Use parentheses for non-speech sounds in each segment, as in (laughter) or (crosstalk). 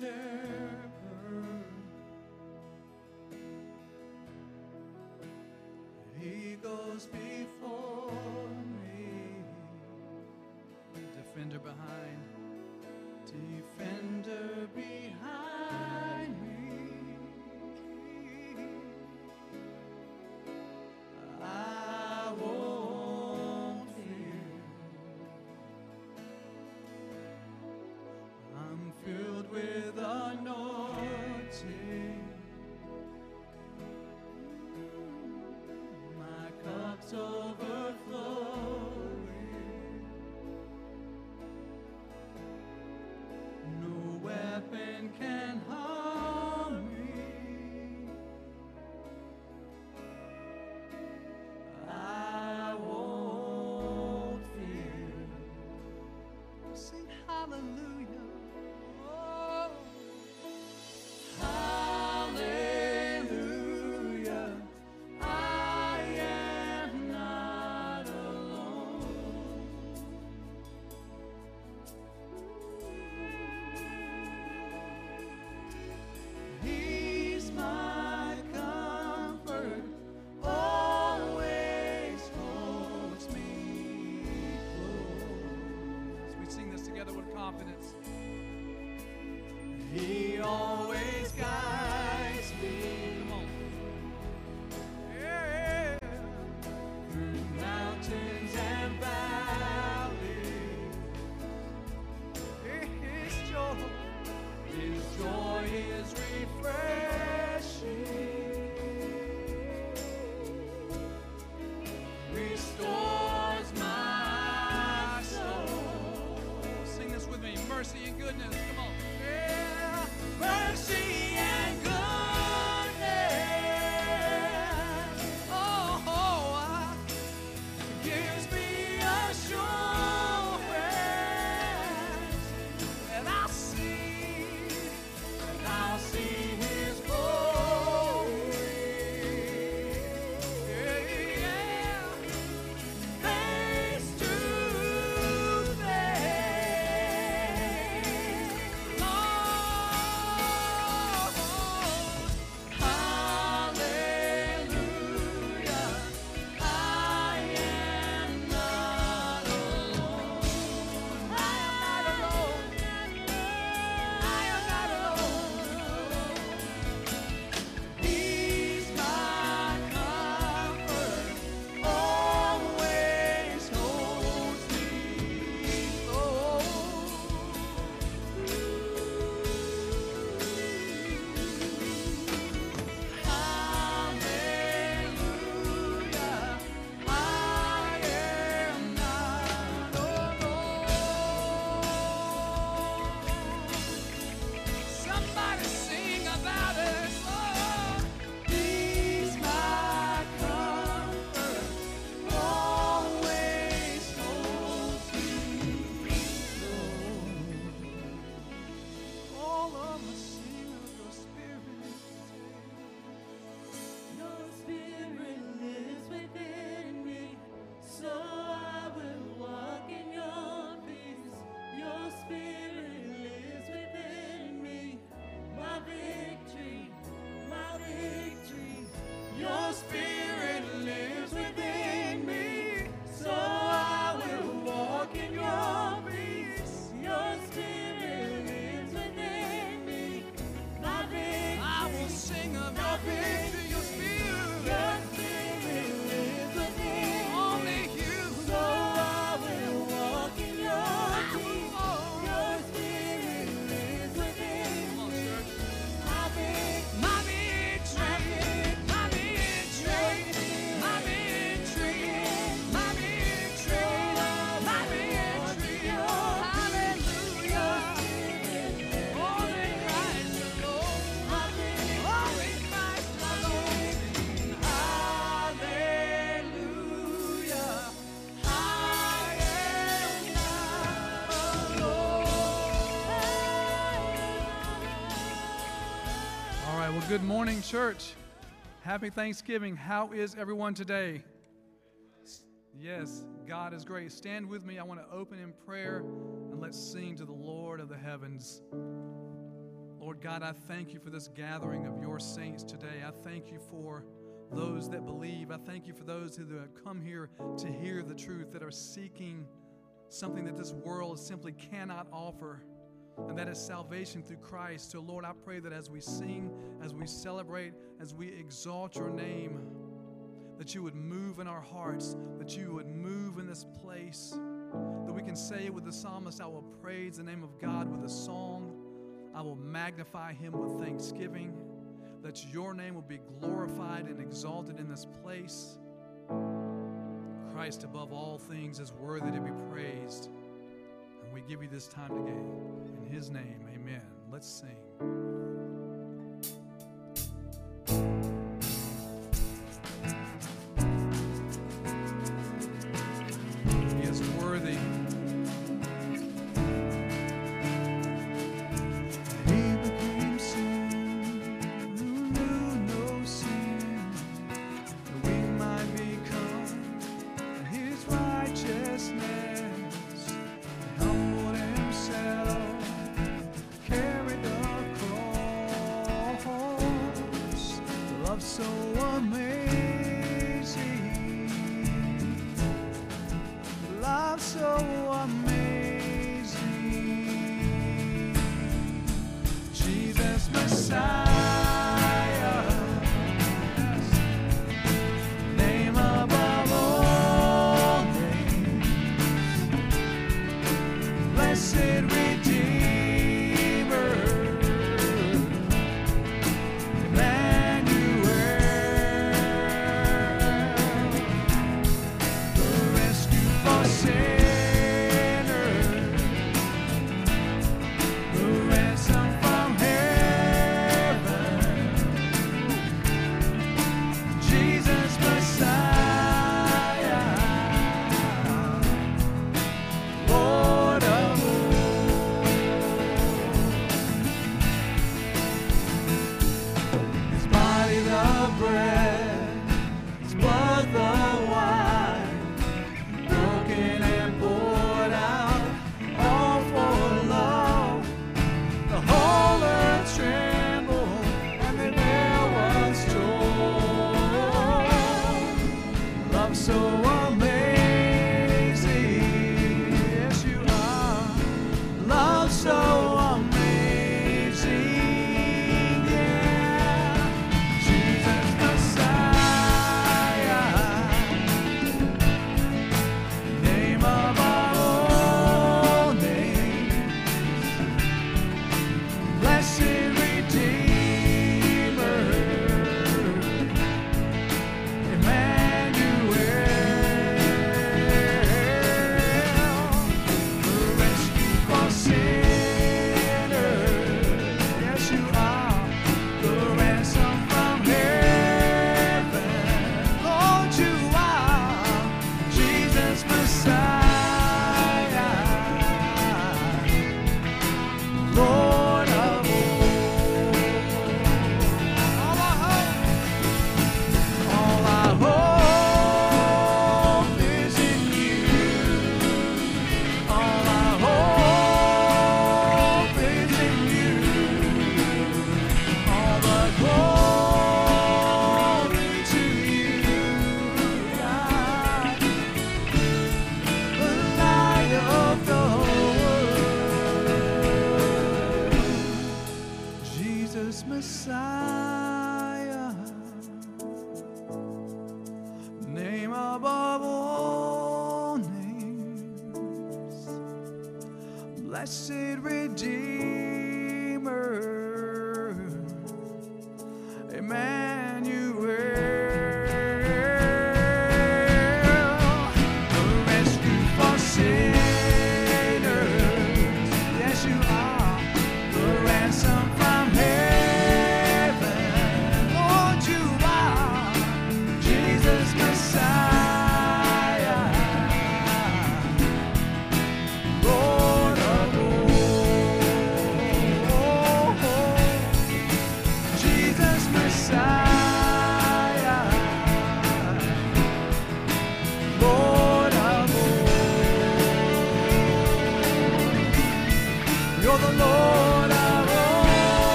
shepherd. He goes confidence. Good morning, church. Happy Thanksgiving. How is everyone today? Yes, God is great. Stand with me. I want to open in prayer and let's sing to the Lord of the heavens. Lord God, I thank you for this gathering of your saints today. I thank you for those that believe. I thank you for those who have come here to hear the truth, that are seeking something that this world simply cannot offer and that is salvation through Christ. So, Lord, I pray that as we sing, as we celebrate, as we exalt your name, that you would move in our hearts, that you would move in this place, that we can say with the psalmist, I will praise the name of God with a song, I will magnify him with thanksgiving, that your name will be glorified and exalted in this place. Christ above all things is worthy to be praised. We give you this time today. In his name, amen. Let's sing.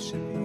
Worship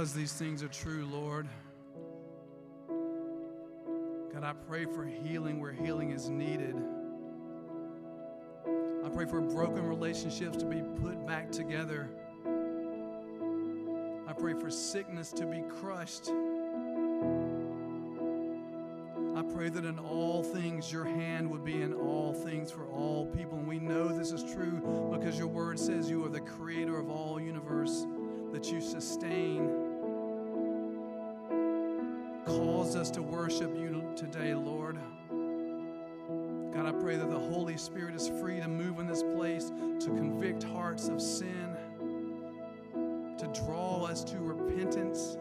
because these things are true, Lord. God, I pray for healing where healing is needed. I pray for broken relationships to be put back together. I pray for sickness to be crushed. I pray that in all things your hand would be in all things for all people. And we know this is true because your word says you are the creator of all universe, that you sustain. Cause us to worship you today, Lord. God, I pray that the Holy Spirit is free to move in this place to convict hearts of sin, to draw us to repentance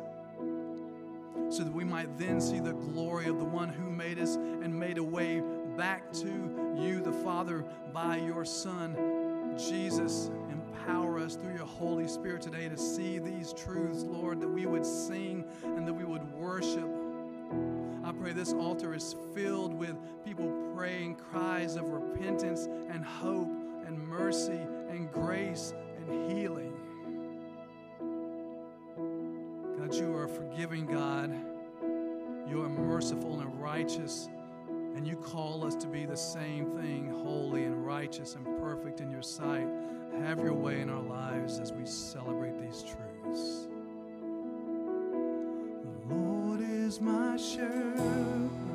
so that we might then see the glory of the one who made us and made a way back to you, the Father, by your Son, Jesus. Empower us through your Holy Spirit today to see these truths, Lord, that we would sing and that we would worship. I pray this altar is filled with people praying cries of repentance and hope and mercy and grace and healing. God, you are a forgiving God. You are merciful and righteous. And you call us to be the same thing, holy and righteous and perfect in your sight. Have your way in our lives as we celebrate these truths. The Lord is my shepherd.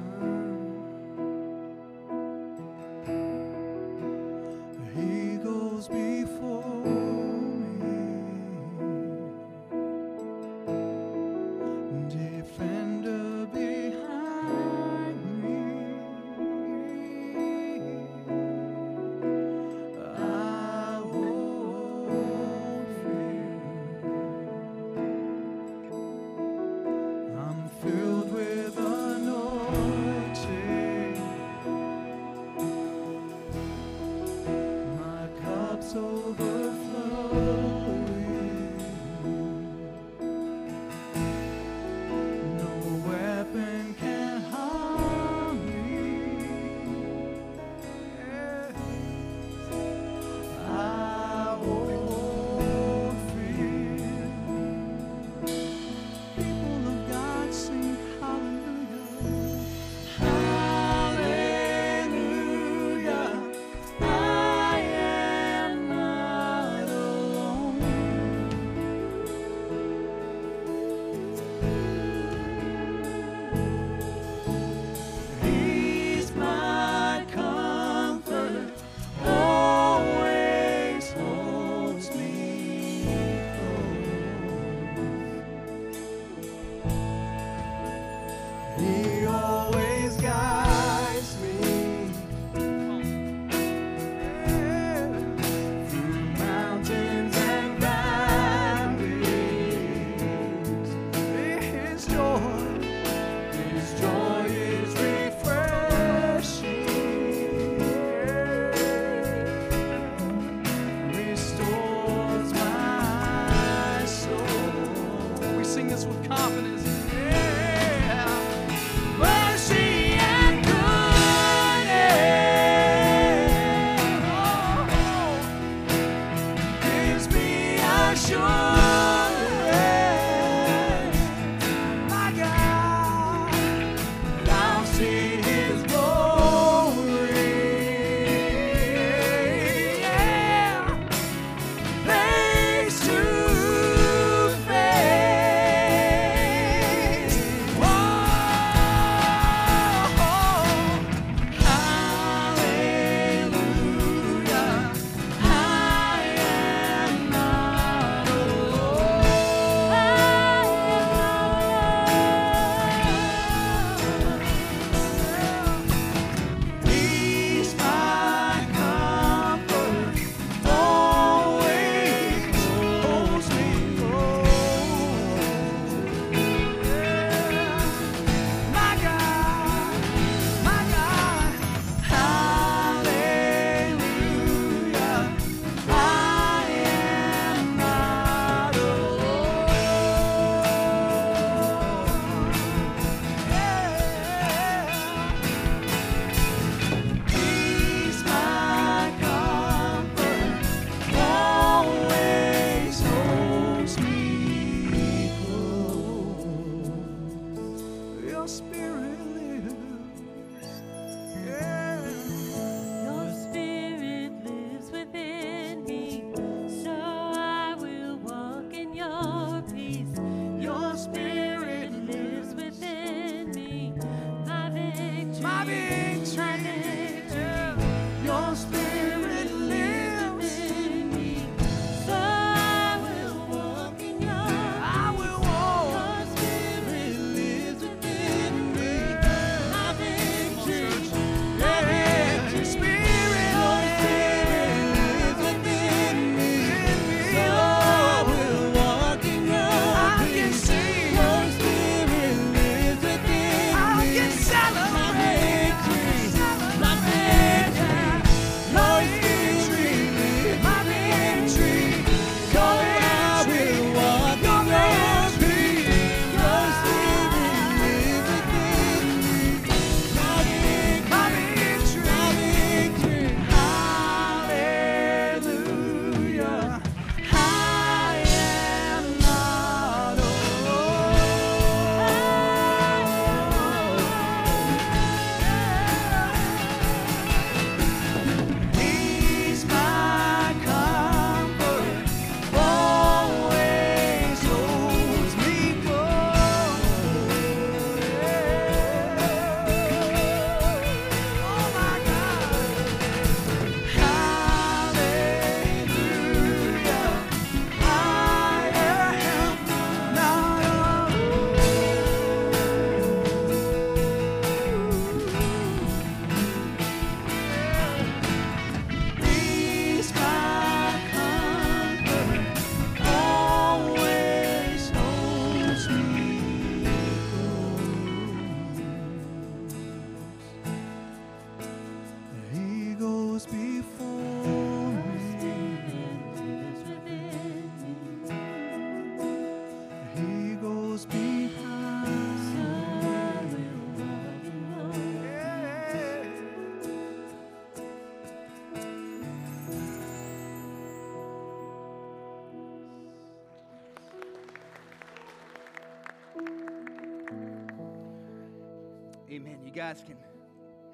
Guys can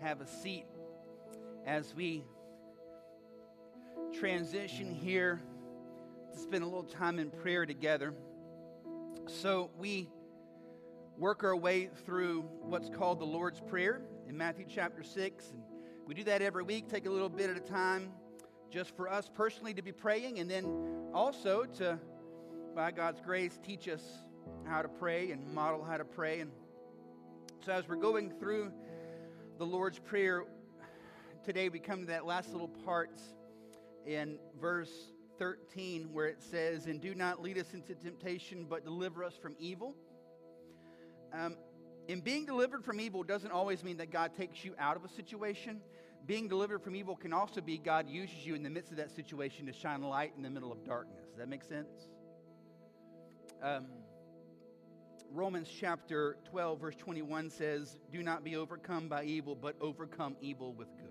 have a seat as we transition here to spend a little time in prayer together. So, we work our way through what's called the Lord's Prayer in Matthew chapter 6. And we do that every week, take a little bit at a time just for us personally to be praying, and then also to, by God's grace, teach us how to pray and model how to pray. And so, as we're going through the Lord's Prayer, today we come to that last little part in verse 13 where it says, And do not lead us into temptation, but deliver us from evil. Um, and being delivered from evil doesn't always mean that God takes you out of a situation. Being delivered from evil can also be God uses you in the midst of that situation to shine light in the middle of darkness. Does that make sense? Um, Romans chapter 12, verse 21 says, Do not be overcome by evil, but overcome evil with good.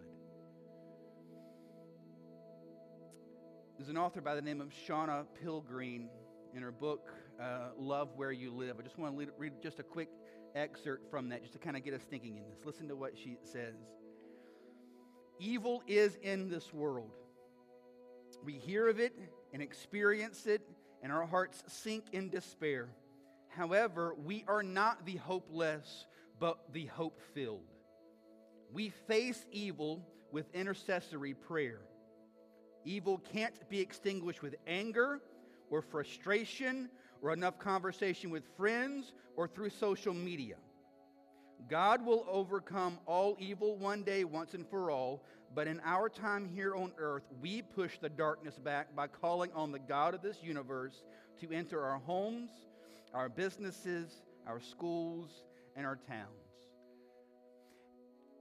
There's an author by the name of Shauna Pilgreen in her book, uh, Love Where You Live. I just want to read just a quick excerpt from that just to kind of get us thinking in this. Listen to what she says Evil is in this world. We hear of it and experience it, and our hearts sink in despair. However, we are not the hopeless, but the hope filled. We face evil with intercessory prayer. Evil can't be extinguished with anger or frustration or enough conversation with friends or through social media. God will overcome all evil one day, once and for all, but in our time here on earth, we push the darkness back by calling on the God of this universe to enter our homes, our businesses, our schools, and our towns.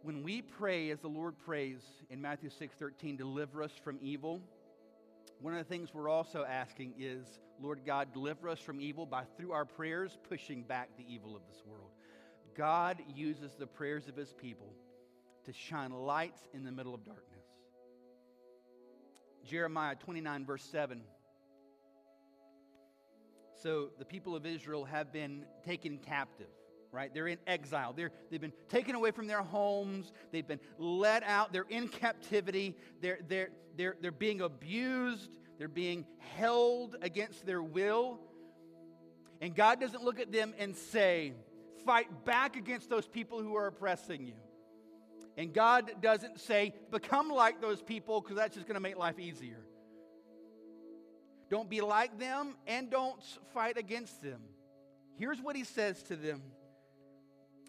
When we pray as the Lord prays in Matthew 6:13, deliver us from evil, one of the things we're also asking is, Lord God, deliver us from evil by through our prayers pushing back the evil of this world. God uses the prayers of his people to shine lights in the middle of darkness. Jeremiah 29, verse 7 so the people of Israel have been taken captive, right? They're in exile. They're, they've been taken away from their homes. They've been let out. They're in captivity. They're, they're, they're, they're being abused. They're being held against their will. And God doesn't look at them and say, fight back against those people who are oppressing you. And God doesn't say, become like those people because that's just going to make life easier. Don't be like them and don't fight against them. Here's what he says to them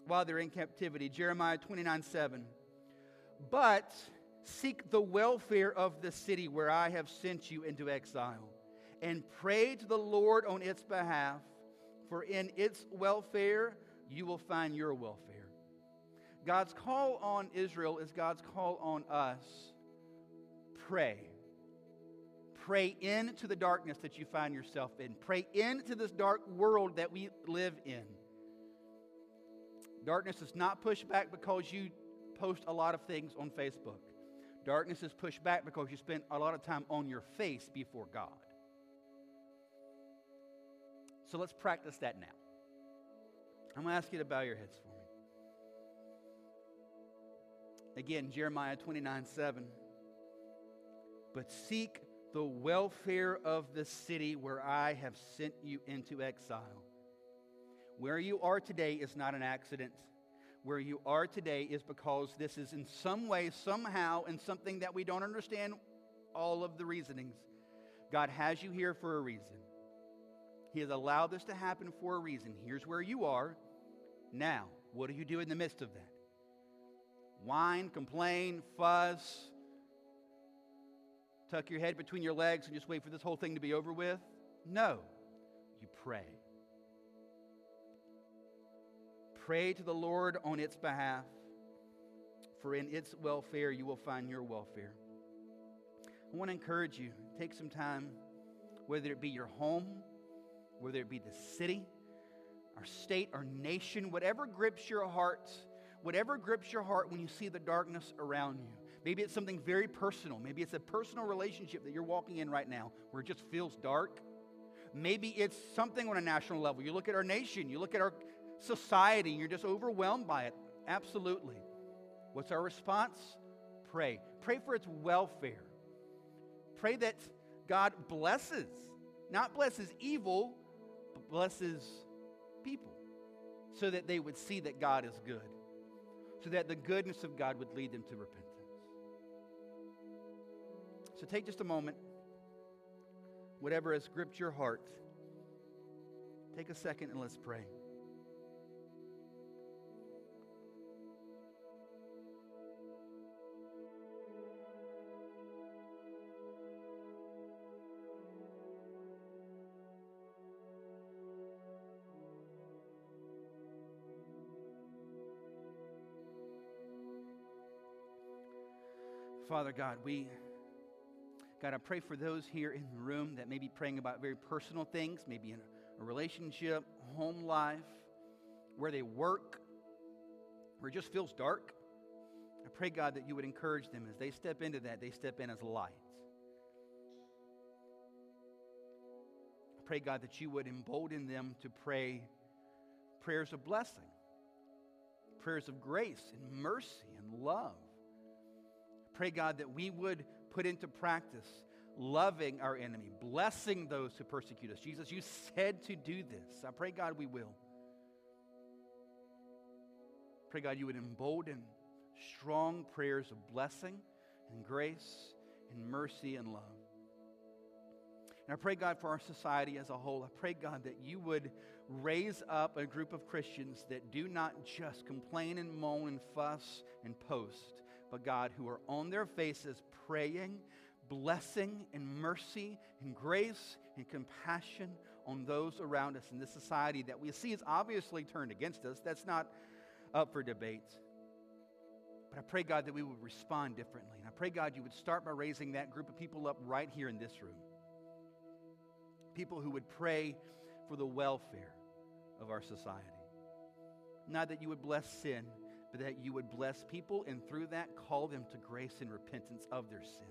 while they're in captivity Jeremiah 29 7. But seek the welfare of the city where I have sent you into exile, and pray to the Lord on its behalf, for in its welfare you will find your welfare. God's call on Israel is God's call on us. Pray. Pray into the darkness that you find yourself in. Pray into this dark world that we live in. Darkness is not pushed back because you post a lot of things on Facebook. Darkness is pushed back because you spend a lot of time on your face before God. So let's practice that now. I'm going to ask you to bow your heads for me. Again, Jeremiah 29 7. But seek the welfare of the city where I have sent you into exile. Where you are today is not an accident. Where you are today is because this is in some way, somehow, and something that we don't understand all of the reasonings. God has you here for a reason. He has allowed this to happen for a reason. Here's where you are. Now, what do you do in the midst of that? Whine, complain, fuss, tuck your head between your legs and just wait for this whole thing to be over with? No. You pray. Pray to the Lord on its behalf, for in its welfare you will find your welfare. I want to encourage you take some time, whether it be your home, whether it be the city, our state, our nation, whatever grips your heart, whatever grips your heart when you see the darkness around you. Maybe it's something very personal. Maybe it's a personal relationship that you're walking in right now where it just feels dark. Maybe it's something on a national level. You look at our nation, you look at our society, and you're just overwhelmed by it. Absolutely. What's our response? Pray. Pray for its welfare. Pray that God blesses, not blesses evil, but blesses people so that they would see that God is good, so that the goodness of God would lead them to repentance. So take just a moment, whatever has gripped your heart, take a second and let's pray. Father God, we, God, I pray for those here in the room that may be praying about very personal things, maybe in a relationship, home life, where they work, where it just feels dark. I pray, God, that you would encourage them as they step into that, they step in as light. I pray, God, that you would embolden them to pray prayers of blessing, prayers of grace and mercy and love I pray, God, that we would put into practice loving our enemy, blessing those who persecute us. Jesus, you said to do this. I pray, God, we will. Pray, God, you would embolden strong prayers of blessing and grace and mercy and love. And I pray, God, for our society as a whole. I pray, God, that you would raise up a group of Christians that do not just complain and moan and fuss and post, but God, who are on their faces praying, blessing, and mercy, and grace, and compassion on those around us in this society that we see is obviously turned against us. That's not up for debate. But I pray, God, that we would respond differently. And I pray, God, you would start by raising that group of people up right here in this room. People who would pray for the welfare of our society. Not that you would bless sin, but that you would bless people and through that call them to grace and repentance of their sin.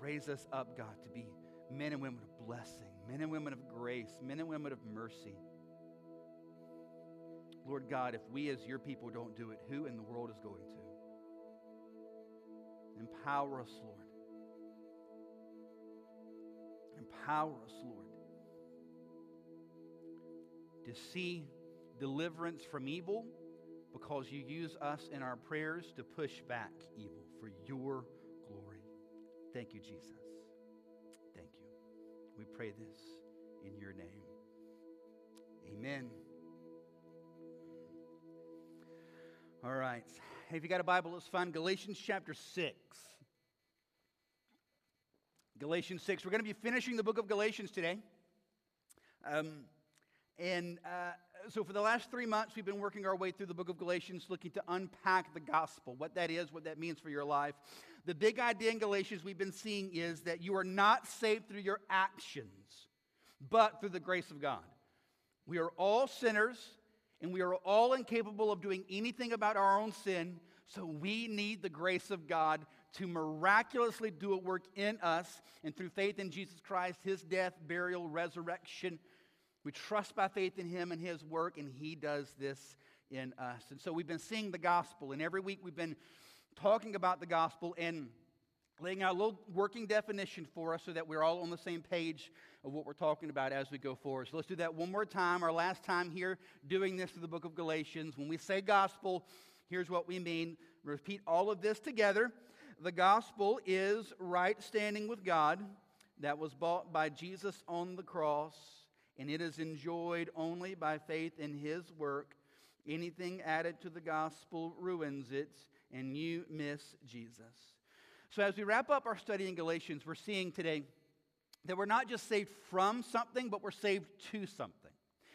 Raise us up, God, to be men and women of blessing, men and women of grace, men and women of mercy. Lord God, if we as your people don't do it, who in the world is going to? Empower us, Lord. Empower us, Lord, to see deliverance from evil because you use us in our prayers to push back evil for your glory. Thank you, Jesus. Thank you. We pray this in your name. Amen. All right. If you got a Bible, let's find Galatians chapter 6. Galatians 6. We're going to be finishing the book of Galatians today. Um, and uh, so, for the last three months, we've been working our way through the book of Galatians, looking to unpack the gospel, what that is, what that means for your life. The big idea in Galatians we've been seeing is that you are not saved through your actions, but through the grace of God. We are all sinners, and we are all incapable of doing anything about our own sin, so we need the grace of God to miraculously do a work in us, and through faith in Jesus Christ, his death, burial, resurrection, we trust by faith in Him and His work, and He does this in us. And so we've been seeing the gospel, and every week we've been talking about the gospel and laying out a little working definition for us so that we're all on the same page of what we're talking about as we go forward. So let's do that one more time. Our last time here doing this through the book of Galatians. When we say gospel, here's what we mean. Repeat all of this together. The gospel is right standing with God that was bought by Jesus on the cross and it is enjoyed only by faith in his work. Anything added to the gospel ruins it, and you miss Jesus. So, as we wrap up our study in Galatians, we're seeing today that we're not just saved from something, but we're saved to something.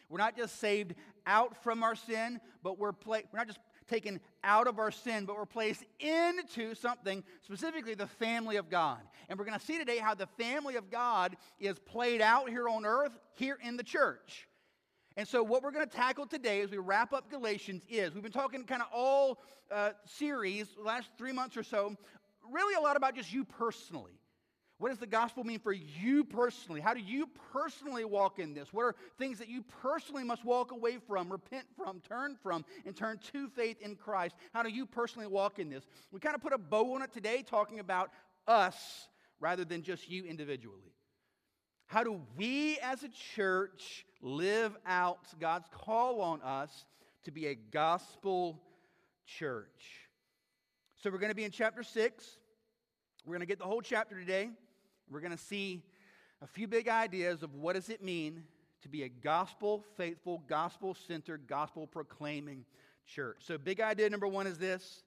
We're not just saved out from our sin, but we're, we're not just taken out of our sin, but we're placed into something, specifically the family of God. And we're going to see today how the family of God is played out here on earth, here in the church. And so, what we're going to tackle today as we wrap up Galatians is we've been talking kind of all uh, series, last three months or so, really a lot about just you personally. What does the gospel mean for you personally? How do you personally walk in this? What are things that you personally must walk away from, repent from, turn from, and turn to faith in Christ? How do you personally walk in this? We kind of put a bow on it today, talking about us rather than just you individually. How do we as a church live out God's call on us to be a gospel church? So we're going to be in chapter 6. We're going to get the whole chapter today. We're going to see a few big ideas of what does it mean to be a gospel faithful, gospel centered, gospel proclaiming church. So big idea number 1 is this.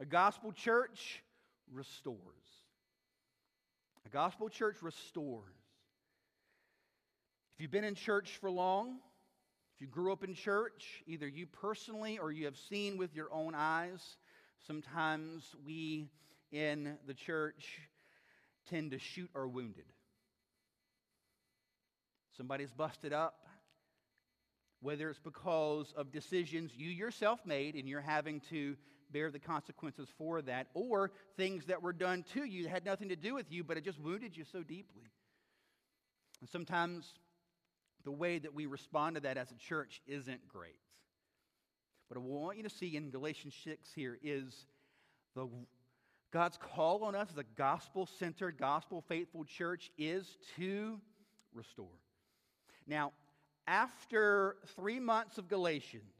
A gospel church restores. A gospel church restores. If you've been in church for long, if you grew up in church, either you personally or you have seen with your own eyes, sometimes we in the church tend to shoot our wounded. Somebody's busted up, whether it's because of decisions you yourself made and you're having to bear the consequences for that, or things that were done to you that had nothing to do with you, but it just wounded you so deeply. And sometimes the way that we respond to that as a church isn't great. But what I want you to see in Galatians 6 here is the God's call on us as a gospel centered, gospel faithful church is to restore. Now, after three months of Galatians,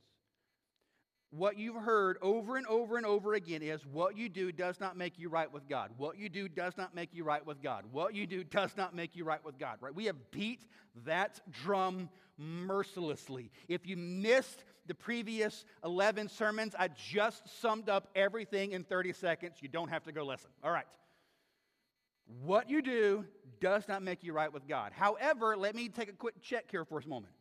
what you've heard over and over and over again is what you do does not make you right with God. What you do does not make you right with God. What you do does not make you right with God, right? We have beat that drum mercilessly. If you missed the previous 11 sermons, I just summed up everything in 30 seconds. You don't have to go listen. All right. What you do does not make you right with God. However, let me take a quick check here for a moment.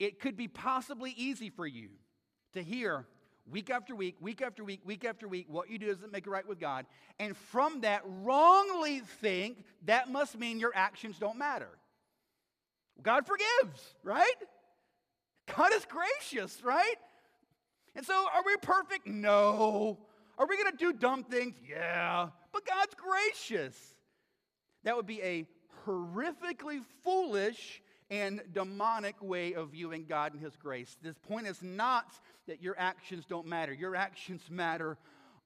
It could be possibly easy for you to hear week after week, week after week, week after week, what you do doesn't make it right with God. And from that, wrongly think that must mean your actions don't matter. God forgives, right? God is gracious, right? And so, are we perfect? No. Are we going to do dumb things? Yeah. But God's gracious. That would be a horrifically foolish and demonic way of viewing God and His grace. This point is not that your actions don't matter, your actions matter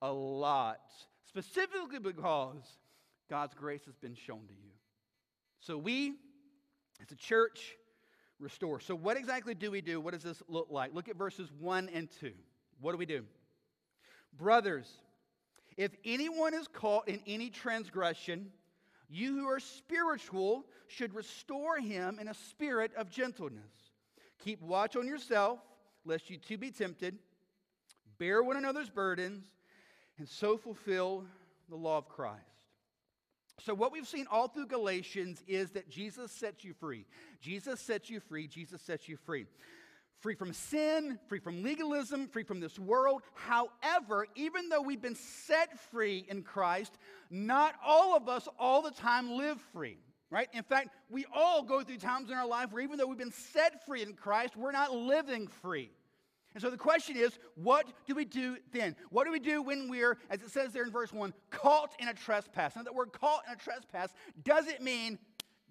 a lot, specifically because God's grace has been shown to you. So, we, as a church, restore. So, what exactly do we do? What does this look like? Look at verses 1 and 2. What do we do? Brothers, if anyone is caught in any transgression, you who are spiritual should restore him in a spirit of gentleness. Keep watch on yourself, lest you too be tempted. Bear one another's burdens, and so fulfill the law of Christ. So, what we've seen all through Galatians is that Jesus sets you free. Jesus sets you free. Jesus sets you free. Free from sin, free from legalism, free from this world. However, even though we've been set free in Christ, not all of us all the time live free, right? In fact, we all go through times in our life where even though we've been set free in Christ, we're not living free. And so the question is, what do we do then? What do we do when we're, as it says there in verse 1, caught in a trespass? Now, that word caught in a trespass doesn't mean,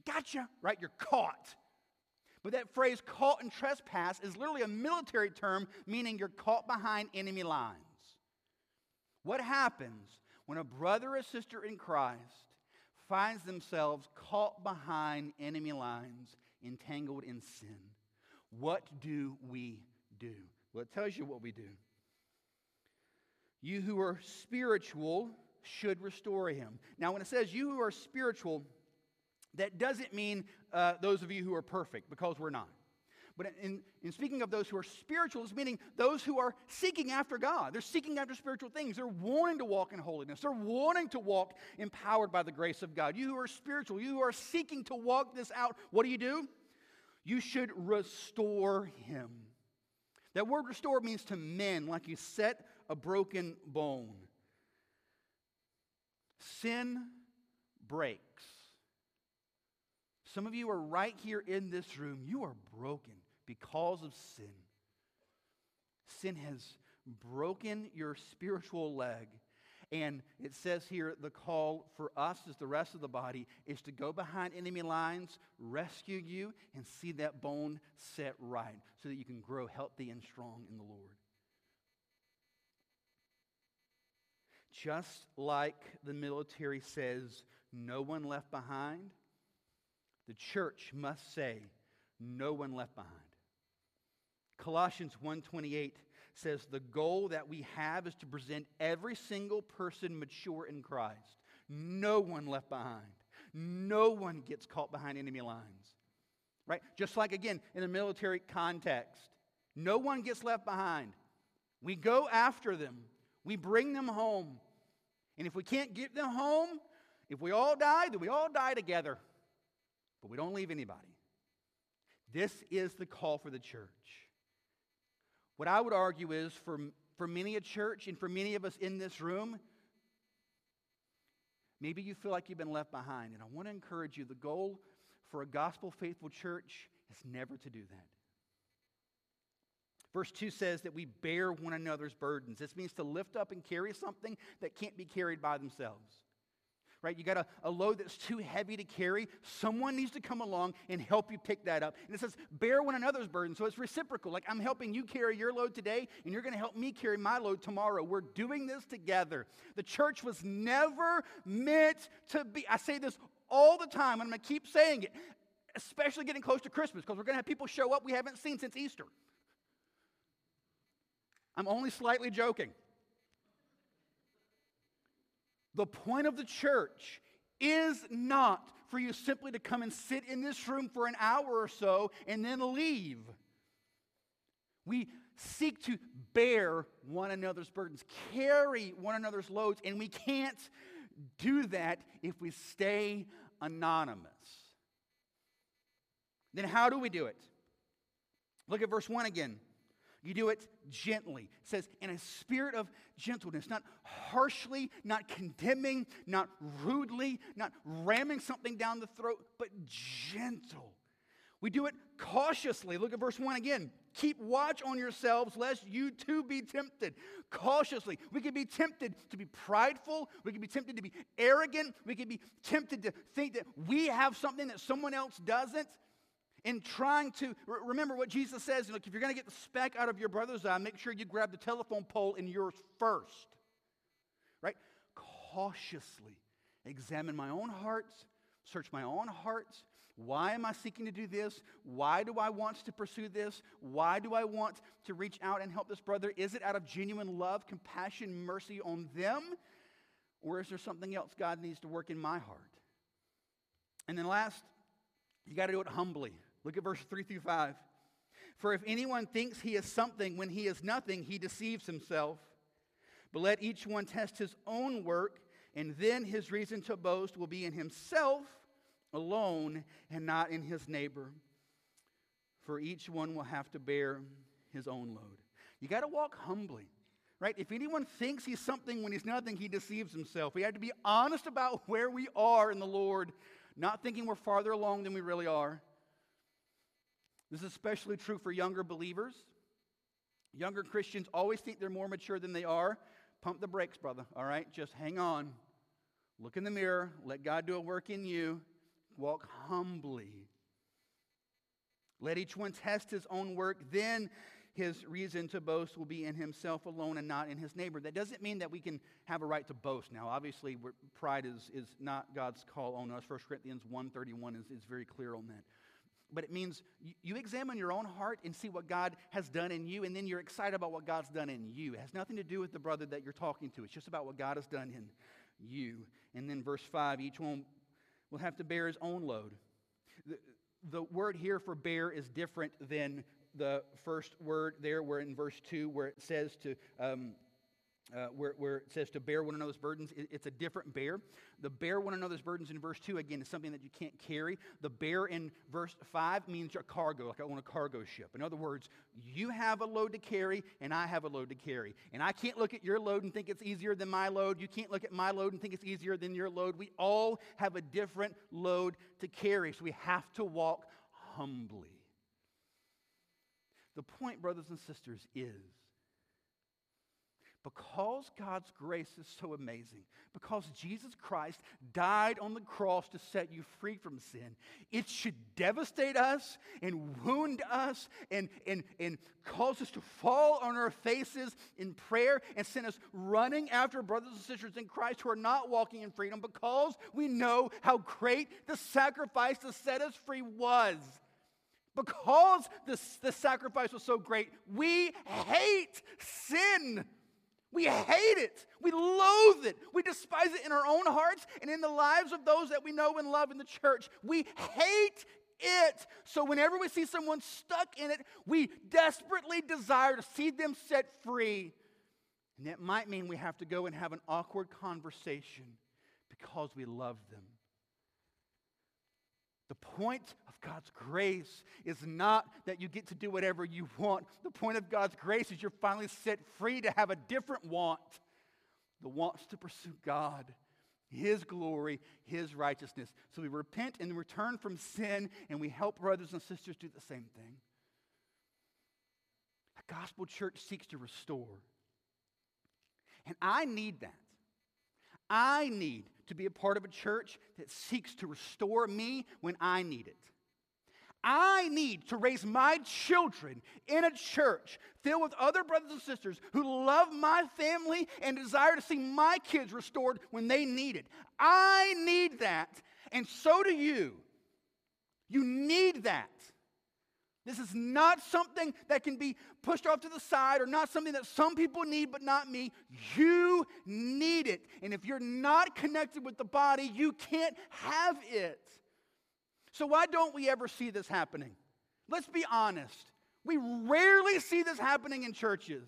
gotcha, right? You're caught. But that phrase, caught in trespass, is literally a military term meaning you're caught behind enemy lines. What happens when a brother or sister in Christ finds themselves caught behind enemy lines, entangled in sin? What do we do? Well, it tells you what we do. You who are spiritual should restore him. Now, when it says you who are spiritual, that doesn't mean uh, those of you who are perfect, because we're not. But in, in speaking of those who are spiritual, it's meaning those who are seeking after God. They're seeking after spiritual things. They're wanting to walk in holiness. They're wanting to walk empowered by the grace of God. You who are spiritual, you who are seeking to walk this out, what do you do? You should restore him. That word restore means to mend, like you set a broken bone. Sin breaks. Some of you are right here in this room. You are broken because of sin. Sin has broken your spiritual leg. And it says here the call for us as the rest of the body is to go behind enemy lines, rescue you, and see that bone set right so that you can grow healthy and strong in the Lord. Just like the military says, no one left behind, the church must say, no one left behind. Colossians 1:28 says the goal that we have is to present every single person mature in Christ. No one left behind. No one gets caught behind enemy lines. Right? Just like again in a military context, no one gets left behind. We go after them. We bring them home. And if we can't get them home, if we all die, then we all die together. But we don't leave anybody. This is the call for the church. What I would argue is for, for many a church and for many of us in this room, maybe you feel like you've been left behind. And I want to encourage you the goal for a gospel faithful church is never to do that. Verse 2 says that we bear one another's burdens. This means to lift up and carry something that can't be carried by themselves. Right? You got a, a load that's too heavy to carry. Someone needs to come along and help you pick that up. And it says, bear one another's burden. So it's reciprocal. Like I'm helping you carry your load today, and you're going to help me carry my load tomorrow. We're doing this together. The church was never meant to be, I say this all the time, and I'm going to keep saying it, especially getting close to Christmas, because we're going to have people show up we haven't seen since Easter. I'm only slightly joking. The point of the church is not for you simply to come and sit in this room for an hour or so and then leave. We seek to bear one another's burdens, carry one another's loads, and we can't do that if we stay anonymous. Then, how do we do it? Look at verse 1 again. You do it gently. It says, in a spirit of gentleness, not harshly, not condemning, not rudely, not ramming something down the throat, but gentle. We do it cautiously. Look at verse 1 again. Keep watch on yourselves, lest you too be tempted. Cautiously. We can be tempted to be prideful. We can be tempted to be arrogant. We can be tempted to think that we have something that someone else doesn't in trying to remember what Jesus says look, if you're going to get the speck out of your brother's eye, make sure you grab the telephone pole in yours first. Right? Cautiously examine my own heart, search my own heart. Why am I seeking to do this? Why do I want to pursue this? Why do I want to reach out and help this brother? Is it out of genuine love, compassion, mercy on them? Or is there something else God needs to work in my heart? And then last, you got to do it humbly. Look at verse 3 through 5. For if anyone thinks he is something when he is nothing, he deceives himself. But let each one test his own work, and then his reason to boast will be in himself alone and not in his neighbor. For each one will have to bear his own load. You got to walk humbly, right? If anyone thinks he's something when he's nothing, he deceives himself. We have to be honest about (laughs) where we are in the Lord, not thinking we're farther along than we really are. This is especially true for younger believers. Younger Christians always think they're more mature than they are. Pump the brakes, brother, all right? Just hang on. Look in the mirror. Let God do a work in you. Walk humbly. Let each one test his own work. Then his reason to boast will be in himself alone and not in his neighbor. That doesn't mean that we can have a right to boast. Now, obviously, pride is, is not God's call on us. 1 Corinthians 1.31 is, is very clear on that but it means you examine your own heart and see what God has done in you, and then you're excited about what God's done in you. It has nothing to do with the brother that you're talking to, it's just about what God has done in you. And then verse 5 each one will have to bear his own load. The, the word here for bear is different than the first word there, where in verse 2, where it says to um, uh, where, where it says to bear one another's burdens, it, it's a different bear. The bear one another's burdens in verse 2, again, is something that you can't carry. The bear in verse 5 means a cargo, like I own a cargo ship. In other words, you have a load to carry, and I have a load to carry. And I can't look at your load and think it's easier than my load. You can't look at my load and think it's easier than your load. We all have a different load to carry, so we have to walk humbly. The point, brothers and sisters, is because God's grace is so amazing, because Jesus Christ died on the cross to set you free from sin, it should devastate us and wound us and, and, and cause us to fall on our faces in prayer and send us running after brothers and sisters in Christ who are not walking in freedom because we know how great the sacrifice to set us free was. Because the, the sacrifice was so great, we hate sin. We hate it. We loathe it. We despise it in our own hearts and in the lives of those that we know and love in the church. We hate it. So whenever we see someone stuck in it, we desperately desire to see them set free. And that might mean we have to go and have an awkward conversation because we love them. The point of God's grace is not that you get to do whatever you want. The point of God's grace is you're finally set free to have a different want. The wants to pursue God, His glory, His righteousness. So we repent and return from sin, and we help brothers and sisters do the same thing. A gospel church seeks to restore. And I need that. I need to be a part of a church that seeks to restore me when I need it. I need to raise my children in a church filled with other brothers and sisters who love my family and desire to see my kids restored when they need it. I need that, and so do you. You need that. This is not something that can be pushed off to the side or not something that some people need but not me. You need it. And if you're not connected with the body, you can't have it. So, why don't we ever see this happening? Let's be honest. We rarely see this happening in churches.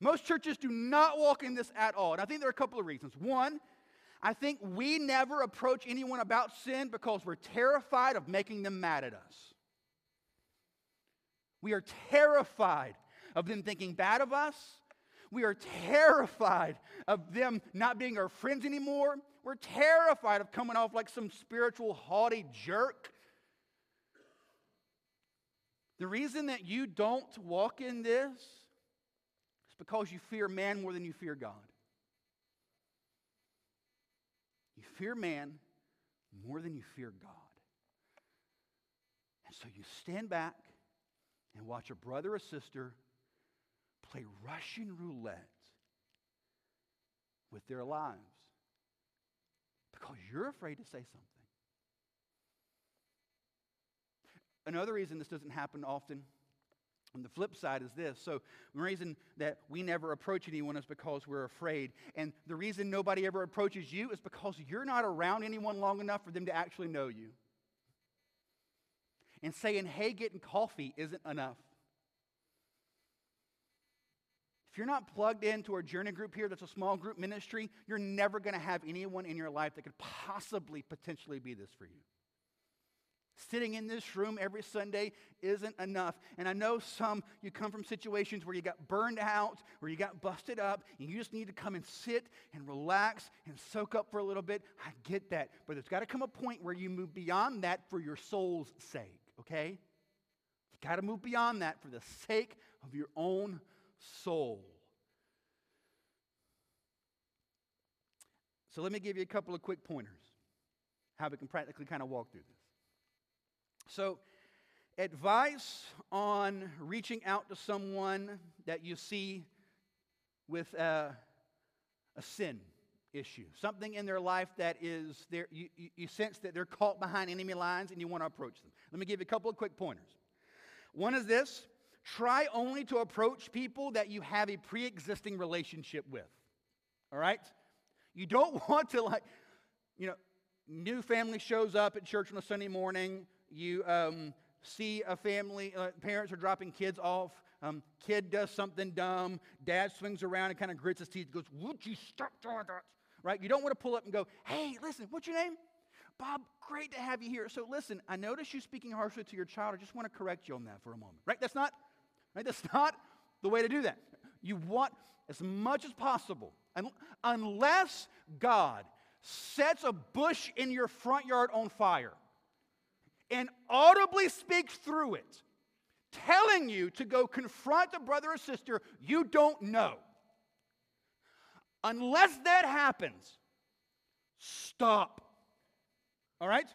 Most churches do not walk in this at all. And I think there are a couple of reasons. One, I think we never approach anyone about sin because we're terrified of making them mad at us. We are terrified of them thinking bad of us. We are terrified of them not being our friends anymore. We're terrified of coming off like some spiritual haughty jerk. The reason that you don't walk in this is because you fear man more than you fear God. You fear man more than you fear God. And so you stand back and watch a brother or sister play Russian roulette with their lives because you're afraid to say something. Another reason this doesn't happen often on the flip side is this. So, the reason that we never approach anyone is because we're afraid. And the reason nobody ever approaches you is because you're not around anyone long enough for them to actually know you. And saying, hey, getting coffee isn't enough. If you're not plugged into our journey group here, that's a small group ministry, you're never going to have anyone in your life that could possibly potentially be this for you. Sitting in this room every Sunday isn't enough. And I know some, you come from situations where you got burned out, where you got busted up, and you just need to come and sit and relax and soak up for a little bit. I get that. But there's got to come a point where you move beyond that for your soul's sake, okay? You got to move beyond that for the sake of your own soul. So let me give you a couple of quick pointers how we can practically kind of walk through this. So, advice on reaching out to someone that you see with a, a sin issue, something in their life that is there, you, you, sense that they're caught behind enemy lines and you want to approach them. Let me give you a couple of quick pointers. One is this try only to approach people that you have a pre existing relationship with. All right? You don't (laughs) want to, like, you know, new family shows up at church on a Sunday morning. You um, see a family, uh, parents are dropping kids off Um, kid does something dumb. Dad swings around and kind of grits his teeth. Goes, "Would you stop doing that?" Right? You don't want to pull up and go, "Hey, listen, what's your name?" Bob, great to have you here. So listen, I notice you speaking harshly to your child. I just want to correct you on that for a moment. Right? That's not, right? That's not the way to do that. You want as much as possible, unless God sets a bush in your front yard on fire and audibly speaks through it, telling you to go confront a brother or sister you don't know. Unless that happens, stop. All right?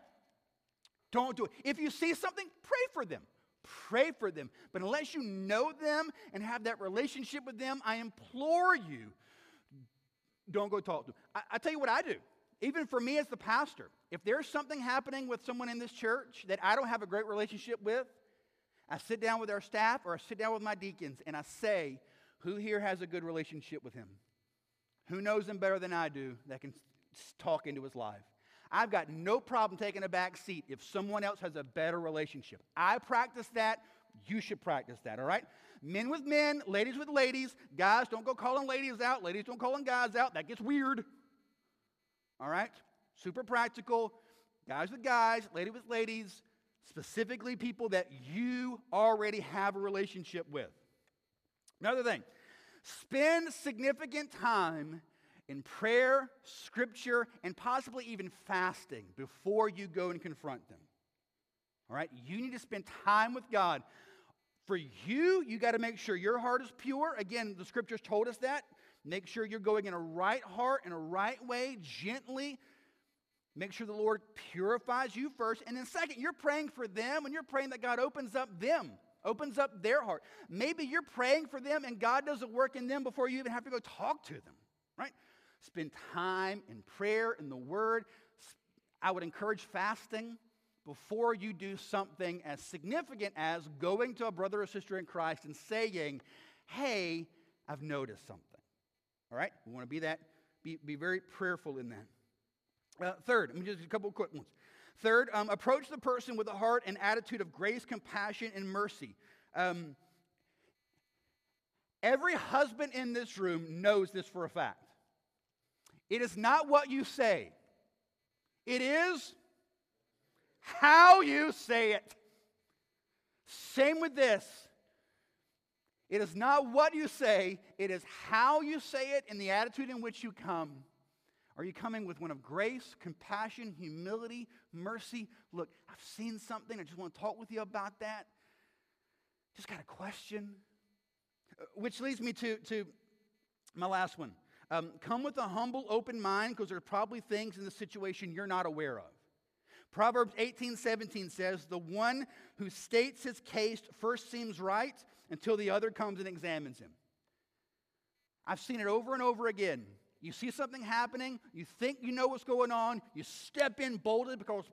Don't do it. If you see something, pray for them. Pray for them. But unless you know them and have that relationship with them, I implore you, don't go talk to them. I, I tell you what I do. Even for me as the pastor, if there's something happening with someone in this church that I don't have a great relationship with, I sit down with our staff or I sit down with my deacons and I say, Who here has a good relationship with him? Who knows him better than I do that can talk into his life? I've got no problem taking a back seat if someone else has a better relationship. I practice that. You should practice that, all right? Men with men, ladies with ladies. Guys, don't go calling ladies out. Ladies, don't calling guys out. That gets weird. All right? Super practical. Guys with guys, lady with ladies, specifically people that you already have a relationship with. Another thing, spend significant time in prayer, scripture, and possibly even fasting before you go and confront them. All right? You need to spend time with God. For you, you got to make sure your heart is pure. Again, the scriptures told us that. Make sure you're going in a right heart, in a right way, gently. Make sure the Lord purifies you first. And then, second, you're praying for them and you're praying that God opens up them, opens up their heart. Maybe you're praying for them and God doesn't work in them before you even have to go talk to them, right? Spend time in prayer, in the Word. I would encourage fasting before you do something as significant as going to a brother or sister in Christ and saying, Hey, I've noticed something. All right? We want to be that, be, be very prayerful in that. Uh, third, let me just a couple of quick ones. Third, um, approach the person with a heart and attitude of grace, compassion, and mercy. Um, every husband in this room knows this for a fact. It is not what you say, it is how you say it. Same with this. It is not what you say, it is how you say it and the attitude in which you come. Are you coming with one of grace, compassion, humility, mercy? Look, I've seen something. I just want to talk with you about that. Just got a question. Uh, which leads me to, to my last one. Um, come with a humble, open mind because there are probably things in the situation you're not aware of. Proverbs 18 17 says, The one who states his case first seems right until the other comes and examines him. I've seen it over and over again. You see something happening, you think you know what's going on, you step in boldly because,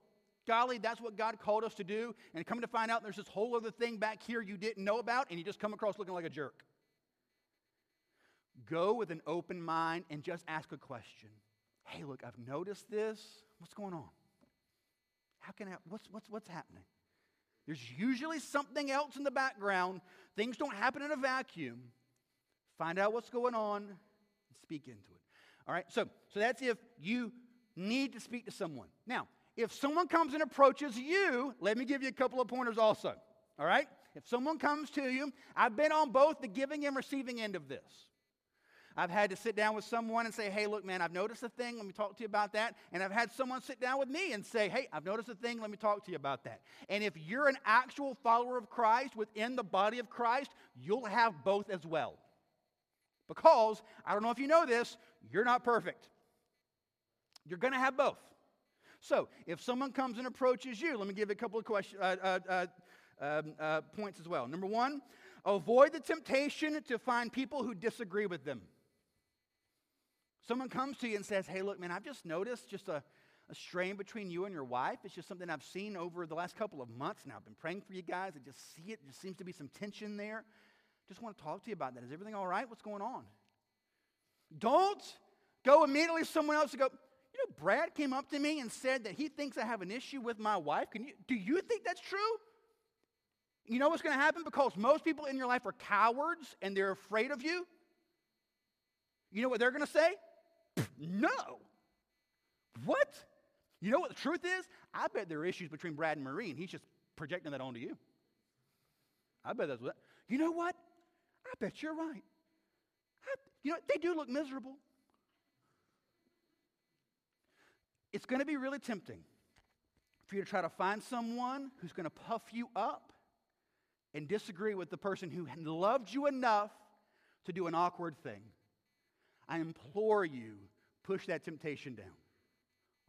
golly, that's what God called us to do, and come to find out there's this whole other thing back here you didn't know about, and you just come across looking like a jerk. Go with an open mind and just ask a question. Hey, look, I've noticed this. What's going on? How can I, what's, what's, what's happening? There's usually something else in the background. Things don't happen in a vacuum. Find out what's going on and speak into it. All right, so, so that's if you need to speak to someone. Now, if someone comes and approaches you, let me give you a couple of pointers also. All right? If someone comes to you, I've been on both the giving and receiving end of this. I've had to sit down with someone and say, hey, look, man, I've noticed a thing. Let me talk to you about that. And I've had someone sit down with me and say, hey, I've noticed a thing. Let me talk to you about that. And if you're an actual follower of Christ within the body of Christ, you'll have both as well. Because, I don't know if you know this, you're not perfect. You're going to have both. So, if someone comes and approaches you, let me give a couple of questions, uh, uh, uh, um, uh, points as well. Number one, avoid the temptation to find people who disagree with them. Someone comes to you and says, Hey, look, man, I've just noticed just a, a strain between you and your wife. It's just something I've seen over the last couple of months now. I've been praying for you guys. I just see it. There seems to be some tension there. Just want to talk to you about that. Is everything all right? What's going on? Don't go immediately to someone else and go, you know, Brad came up to me and said that he thinks I have an issue with my wife. Can you, do you think that's true? You know what's going to happen? Because most people in your life are cowards and they're afraid of you. You know what they're going to say? No. What? You know what the truth is? I bet there are issues between Brad and Marie, and he's just projecting that onto you. I bet that's what. You know what? I bet you're right. You know, they do look miserable. It's going to be really tempting for you to try to find someone who's going to puff you up and disagree with the person who loved you enough to do an awkward thing. I implore you, push that temptation down.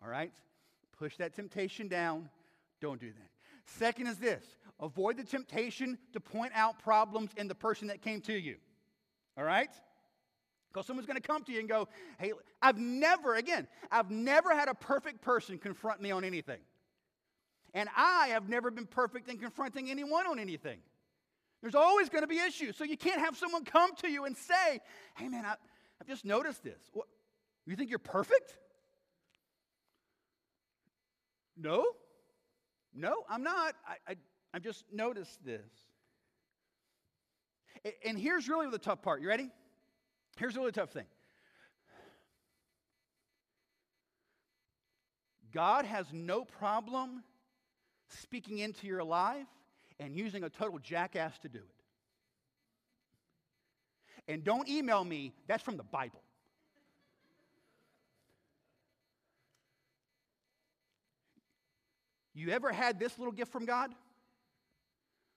All right? Push that temptation down. Don't do that. Second is this avoid the temptation to point out problems in the person that came to you. All right? Because someone's going to come to you and go, hey, I've never, again, I've never had a perfect person confront me on anything. And I have never been perfect in confronting anyone on anything. There's always going to be issues. So you can't have someone come to you and say, hey, man, I, have just noticed this. What, you think you're perfect? No. No, I'm not. I, I, I've just noticed this. And here's really the tough part. You ready? Here's a really tough thing God has no problem speaking into your life and using a total jackass to do it. And don't email me, that's from the Bible. You ever had this little gift from God?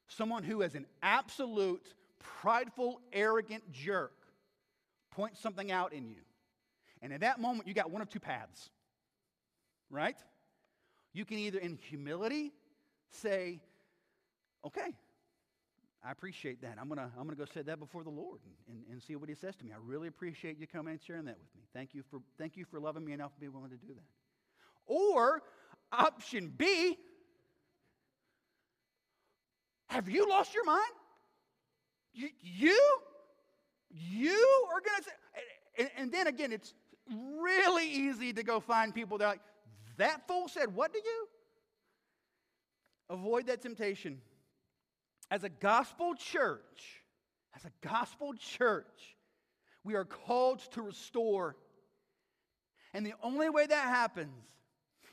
Someone who is an absolute, prideful, arrogant jerk points something out in you. And at that moment, you got one of two paths, right? You can either, in humility, say, okay, I appreciate that. I'm going to I'm gonna go say that before the Lord and, and, and, see what he says to me. I really appreciate you coming and sharing that with me. Thank you for, thank you for loving me enough to be willing to do that. Or option B, have you lost your mind? You, you are going to say, and, and then again, it's really easy to go find people that are like, that fool said what to you? Avoid that temptation. As a gospel church, as a gospel church, we are called to restore. And the only way that happens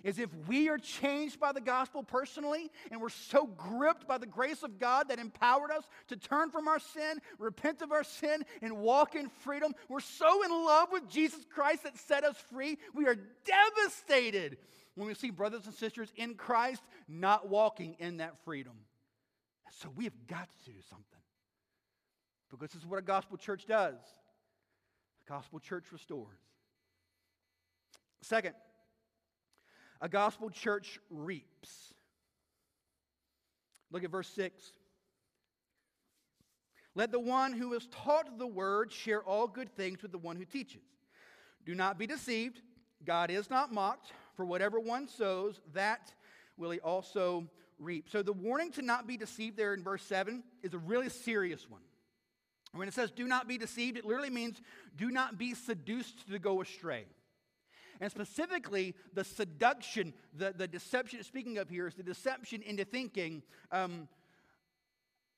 is if we are changed by the gospel personally and we're so gripped by the grace of God that empowered us to turn from our sin, repent of our sin, and walk in freedom. We're so in love with Jesus Christ that set us free. We are devastated when we see brothers and sisters in Christ not walking in that freedom. So we have got to do something. Because this is what a gospel church does. A gospel church restores. Second, a gospel church reaps. Look at verse 6. Let the one who is taught the word share all good things with the one who teaches. Do not be deceived. God is not mocked, for whatever one sows, that will he also reap. So the warning to not be deceived there in verse 7 is a really serious one. When it says do not be deceived, it literally means do not be seduced to go astray. And specifically, the seduction, the, the deception speaking of here is the deception into thinking um,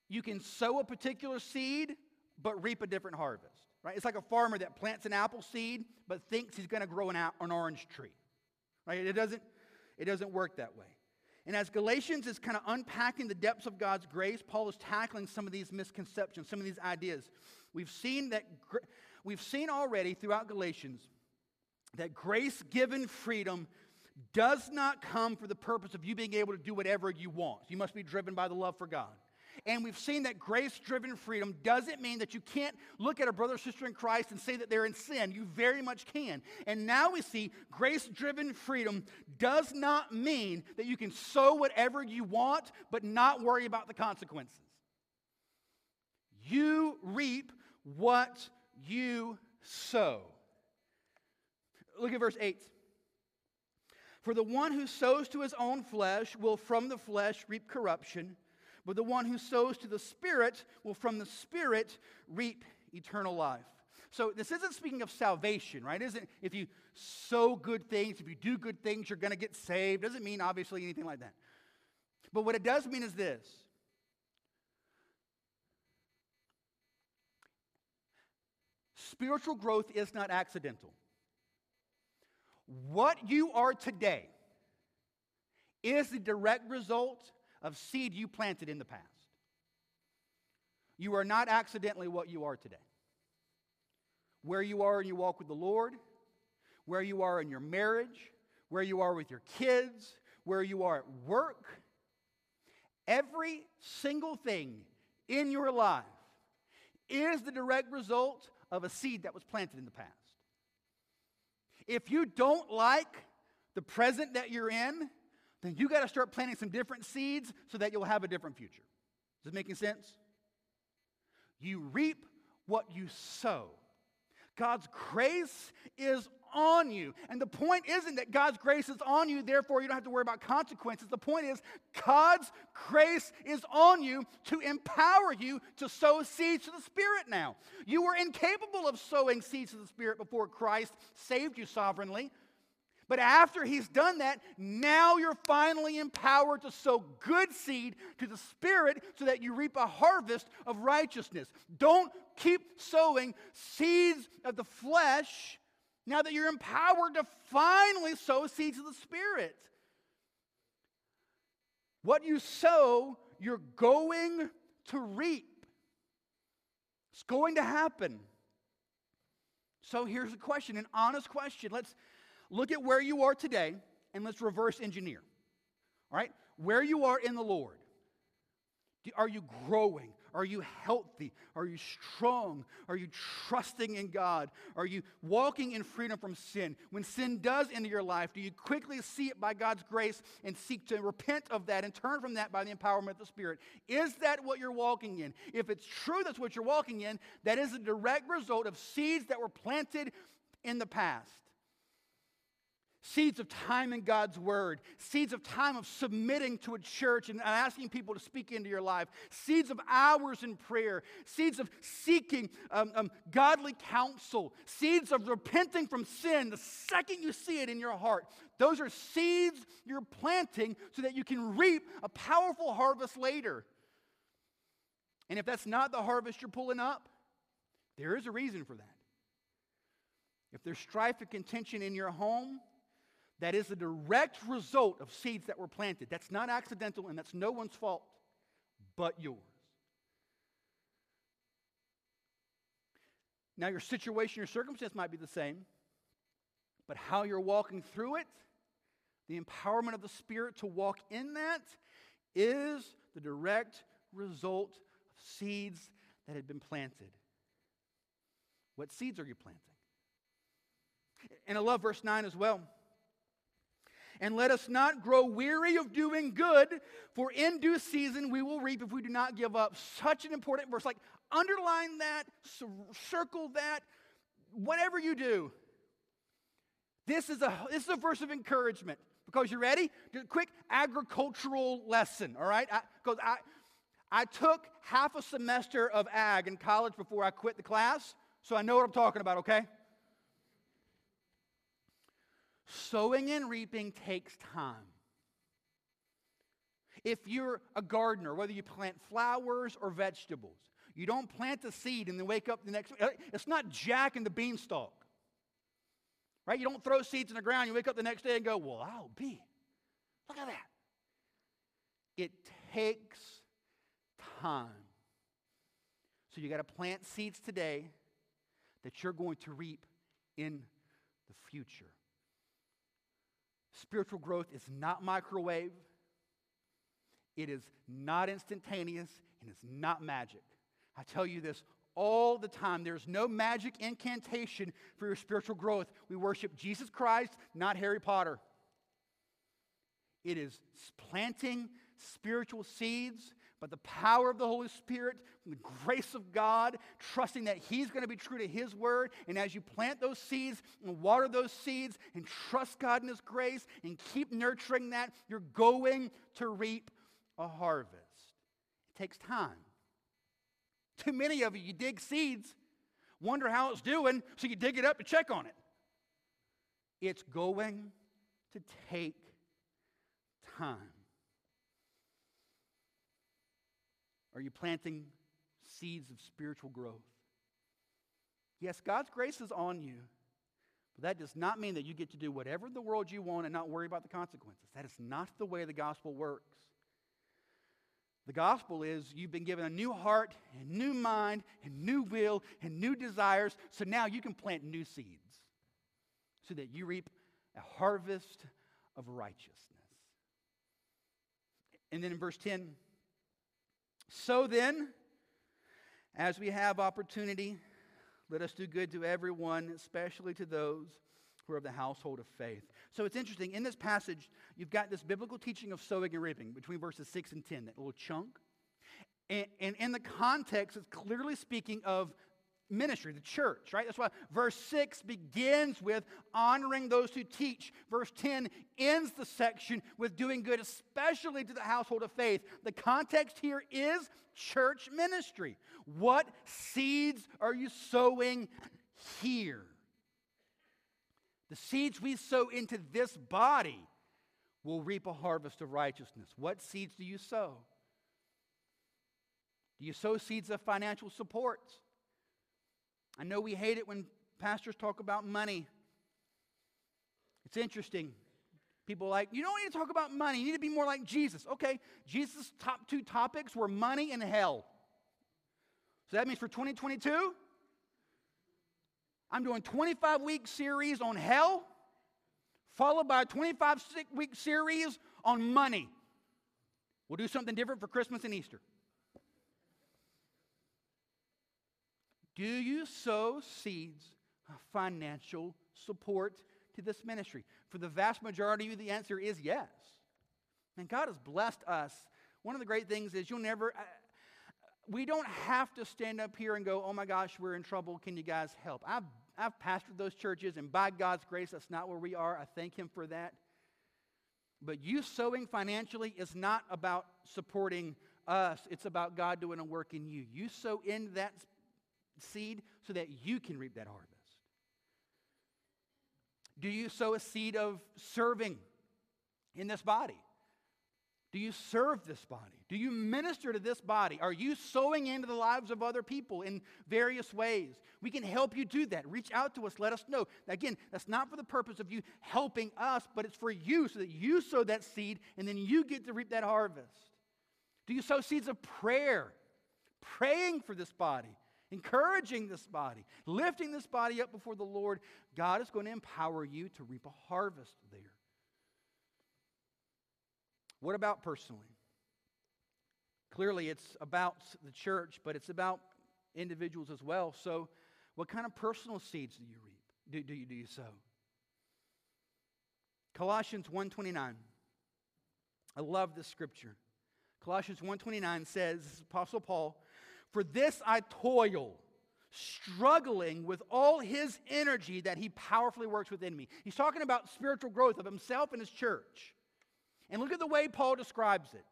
you can sow a particular seed but reap a different harvest. Right? It's like a farmer that plants an apple seed but thinks he's going to grow an, an orange tree. Right? It doesn't, it doesn't work that way. And as Galatians is kind of unpacking the depths of God's grace, Paul is tackling some of these misconceptions, some of these ideas. We've seen that we've seen already throughout Galatians that grace given freedom does not come for the purpose of you being able to do whatever you want. You must be driven by the love for God. And we've seen that grace driven freedom doesn't mean that you can't look at a brother or sister in Christ and say that they're in sin. You very much can. And now we see grace driven freedom does not mean that you can sow whatever you want but not worry about the consequences. You reap what you sow. Look at verse 8. For the one who sows to his own flesh will from the flesh reap corruption, but the one who sows to the Spirit will from the Spirit reap eternal life. So this isn't speaking of salvation, right? Isn't if you sow good things, if you do good things, you're going to get saved. Doesn't mean obviously anything like that. But what it does mean is this. Spiritual growth is not accidental. What you are today is the direct result of seed you planted in the past. You are not accidentally what you are today. Where you are in your walk with the Lord, where you are in your marriage, where you are with your kids, where you are at work, every single thing in your life is the direct result of a seed that was planted in the past. If you don't like the present that you're in, then you got to start planting some different seeds so that you'll have a different future. Is this making sense? You reap what you sow. God's grace is on you. And the point isn't that God's grace is on you, therefore you don't have to worry about consequences. The point is God's grace is on you to empower you to sow seeds to the Spirit now. You were incapable of sowing seeds to the Spirit before Christ saved you sovereignly. But after he's done that, now you're finally empowered to sow good seed to the Spirit so that you reap a harvest of righteousness. Don't keep sowing seeds of the flesh now that you're empowered to finally sow seeds of the Spirit. What you sow, you're going to reap. It's going to happen. So here's a question, an honest question. Let's look at where you are today and let's reverse engineer. All right? Where you are in the Lord. Are you growing? Are you healthy? Are you strong? Are you trusting in God? Are you walking in freedom from sin? When sin does enter your life, do you quickly see it by God's grace and seek to repent of that and turn from that by the empowerment of the Spirit? Is that what you're walking in? If it's true that's what you're walking in, that is a direct result of seeds that were planted in the past seeds of time in God's Word, seeds of time of submitting to a church and asking people to speak into your life, seeds of hours in prayer, seeds of seeking um, um, godly counsel, seeds of repenting from sin the second you see it in your heart. Those are seeds you're planting so that you can reap a powerful harvest later. And if that's not the harvest you're pulling up, there is a reason for that. If there's strife and contention in your home, that is a direct result of seeds that were planted. That's not accidental and that's no one's fault but yours. Now, your situation, your circumstance might be the same, but how you're walking through it, the empowerment of the Spirit to walk in that, is the direct result of seeds that had been planted. What seeds are you planting? And I love verse 9 as well. And let us not grow weary of doing good, for in due season we will reap if we do not give up. Such an important verse. Like, underline that, circle that, whatever you do. This is a, this is a verse of encouragement. Because you ready? Do a Quick agricultural lesson, all right? Because I, I, I took half a semester of ag in college before I quit the class, so I know what I'm talking about, okay? Sowing and reaping takes time. If you're a gardener, whether you plant flowers or vegetables, you don't plant a seed and then wake up the next uh, It's not Jack and the beanstalk. Right? You don't throw seeds in the ground, you wake up the next day and go, Well, I'll be. Look at that. It takes time. So you got to plant seeds today that you're going to reap in the future. Spiritual growth is not microwave, it is not instantaneous, and it's not magic. I tell you this all the time. There's no magic incantation for your spiritual growth. We worship Jesus Christ, not Harry Potter. It is planting spiritual seeds but the power of the Holy Spirit, the grace of God, trusting that He's going to be true to His word. And as you plant those seeds and water those seeds and trust God in His grace and keep nurturing that, you're going to reap a harvest. It takes time. Too many of you, you dig seeds, wonder how it's doing, so you dig it up to check on it. It's going to take time. Are you planting seeds of spiritual growth? Yes, God's grace is on you, but that does not mean that you get to do whatever in the world you want and not worry about the consequences. That is not the way the gospel works. The gospel is you've been given a new heart and new mind and new will and new desires, so now you can plant new seeds so that you reap a harvest of righteousness. And then in verse 10, so then, as we have opportunity, let us do good to everyone, especially to those who are of the household of faith. So it's interesting. In this passage, you've got this biblical teaching of sowing and reaping between verses 6 and 10, that little chunk. And, and in the context, it's clearly speaking of ministry, the church, right? That's why verse 6 begins with honoring those who teach. Verse 10 ends the section with doing good, especially to the household of faith. The context here is church ministry. What seeds are you sowing here? The seeds we sow into this body will reap a harvest of righteousness. What seeds do you sow? Do you sow seeds of financial support? I know we hate it when pastors talk about money. It's interesting. People like, you don't need to talk about money. You need to be more like Jesus. Okay, Jesus' top two topics were money and hell. So that means for 2022, I'm doing 25 week series on hell, followed by a 25 week series on money. We'll do something different for Christmas and Easter. Do you sow seeds of financial support to this ministry? For the vast majority of you, the answer is yes. And God has blessed us. One of the great things is you'll never, uh, we don't have to stand up here and go, oh my gosh, we're in trouble. Can you guys help? I've, I've pastored those churches, and by God's grace, that's not where we are. I thank Him for that. But you sowing financially is not about supporting us, it's about God doing a work in you. You sow in that seed so that you can reap that harvest? Do you sow a seed of serving in this body? Do you serve this body? Do you minister to this body? Are you sowing into the lives of other people in various ways? We can help you do that. Reach out to us, let us know. Again, that's not for the purpose of you helping us, but it's for you so that you sow that seed and then you get to reap that harvest. Do you sow seeds of prayer? Praying for this body, encouraging this body, lifting this body up before the Lord, God is going to empower you to reap a harvest there. What about personally? Clearly, it's about the church, but it's about individuals as well. So, what kind of personal seeds do you reap? Do, do, you, do you sow? Colossians 1.29. I love this scripture. Colossians 1.29 says, Apostle Paul, for this I toil, struggling with all his energy that he powerfully works within me. He's talking about spiritual growth of himself and his church. And look at the way Paul describes it.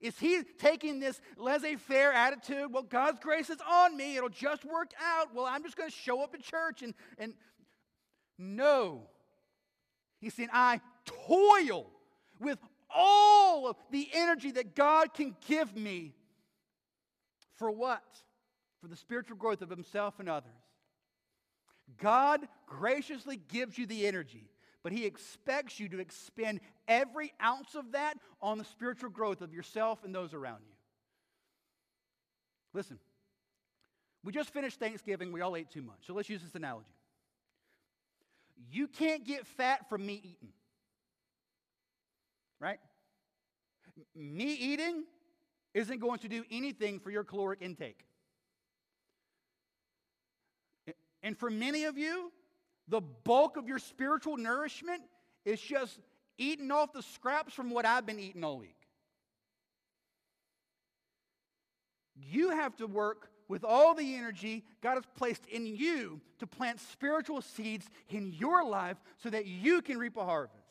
Is he taking this laissez faire attitude? Well, God's grace is on me. It'll just work out. Well, I'm just going to show up at church. And, and no. He's saying, I toil with all of the energy that God can give me for what? For the spiritual growth of himself and others. God graciously gives you the energy, but he expects you to expend every ounce of that on the spiritual growth of yourself and those around you. Listen, we just finished Thanksgiving. We all ate too much. So let's use this analogy. You can't get fat from me eating, right? Me eating isn't going to do anything for your caloric intake. And for many of you, the bulk of your spiritual nourishment is just eating off the scraps from what I've been eating all week. You have to work with all the energy God has placed in you to plant spiritual seeds in your life so that you can reap a harvest.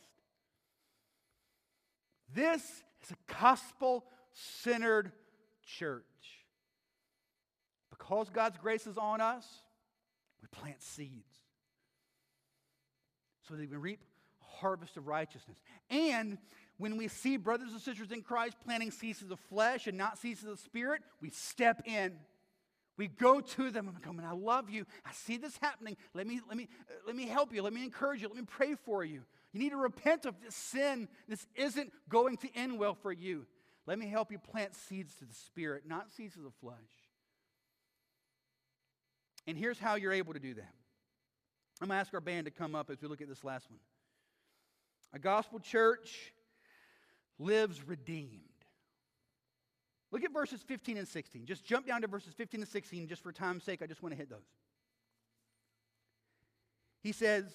This is a gospel centered church. Because God's grace is on us, we plant seeds so that we reap a harvest of righteousness. And when we see brothers and sisters in Christ planting seeds of the flesh and not seeds of the spirit, we step in. We go to them and come, and I love you. I see this happening. Let me, let me, uh, let me help you. Let me encourage you. Let me pray for you. You need to repent of this sin. This isn't going to end well for you. Let me help you plant seeds to the Spirit, not seeds of the flesh. And here's how you're able to do that. I'm going to ask our band to come up as we look at this last one. A gospel church lives redeemed. Look at verses 15 and 16. Just jump down to verses 15 and 16, just for time's sake. I just want to hit those. He says,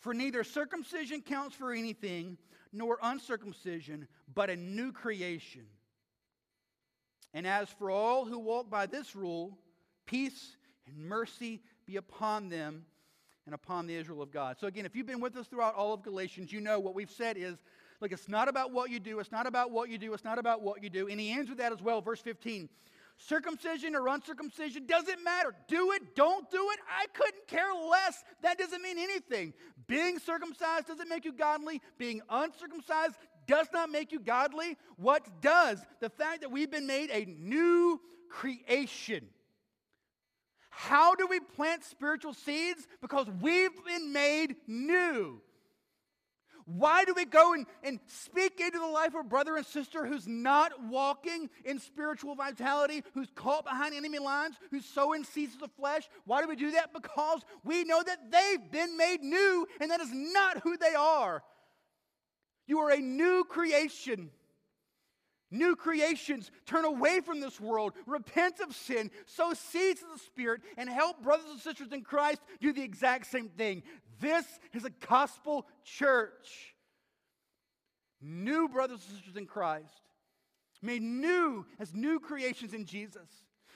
For neither circumcision counts for anything, nor uncircumcision, but a new creation. And as for all who walk by this rule, peace and mercy be upon them and upon the Israel of God. So, again, if you've been with us throughout all of Galatians, you know what we've said is look, it's not about what you do, it's not about what you do, it's not about what you do. And he ends with that as well, verse 15. Circumcision or uncircumcision doesn't matter. Do it, don't do it. I couldn't care less. That doesn't mean anything. Being circumcised doesn't make you godly. Being uncircumcised does not make you godly. What does? The fact that we've been made a new creation. How do we plant spiritual seeds? Because we've been made new. Why do we go and, and speak into the life of a brother and sister who's not walking in spiritual vitality, who's caught behind enemy lines, who's sowing seeds of the flesh? Why do we do that? Because we know that they've been made new, and that is not who they are. You are a new creation. New creations turn away from this world, repent of sin, sow seeds of the Spirit, and help brothers and sisters in Christ do the exact same thing. This is a gospel church. New brothers and sisters in Christ, made new as new creations in Jesus,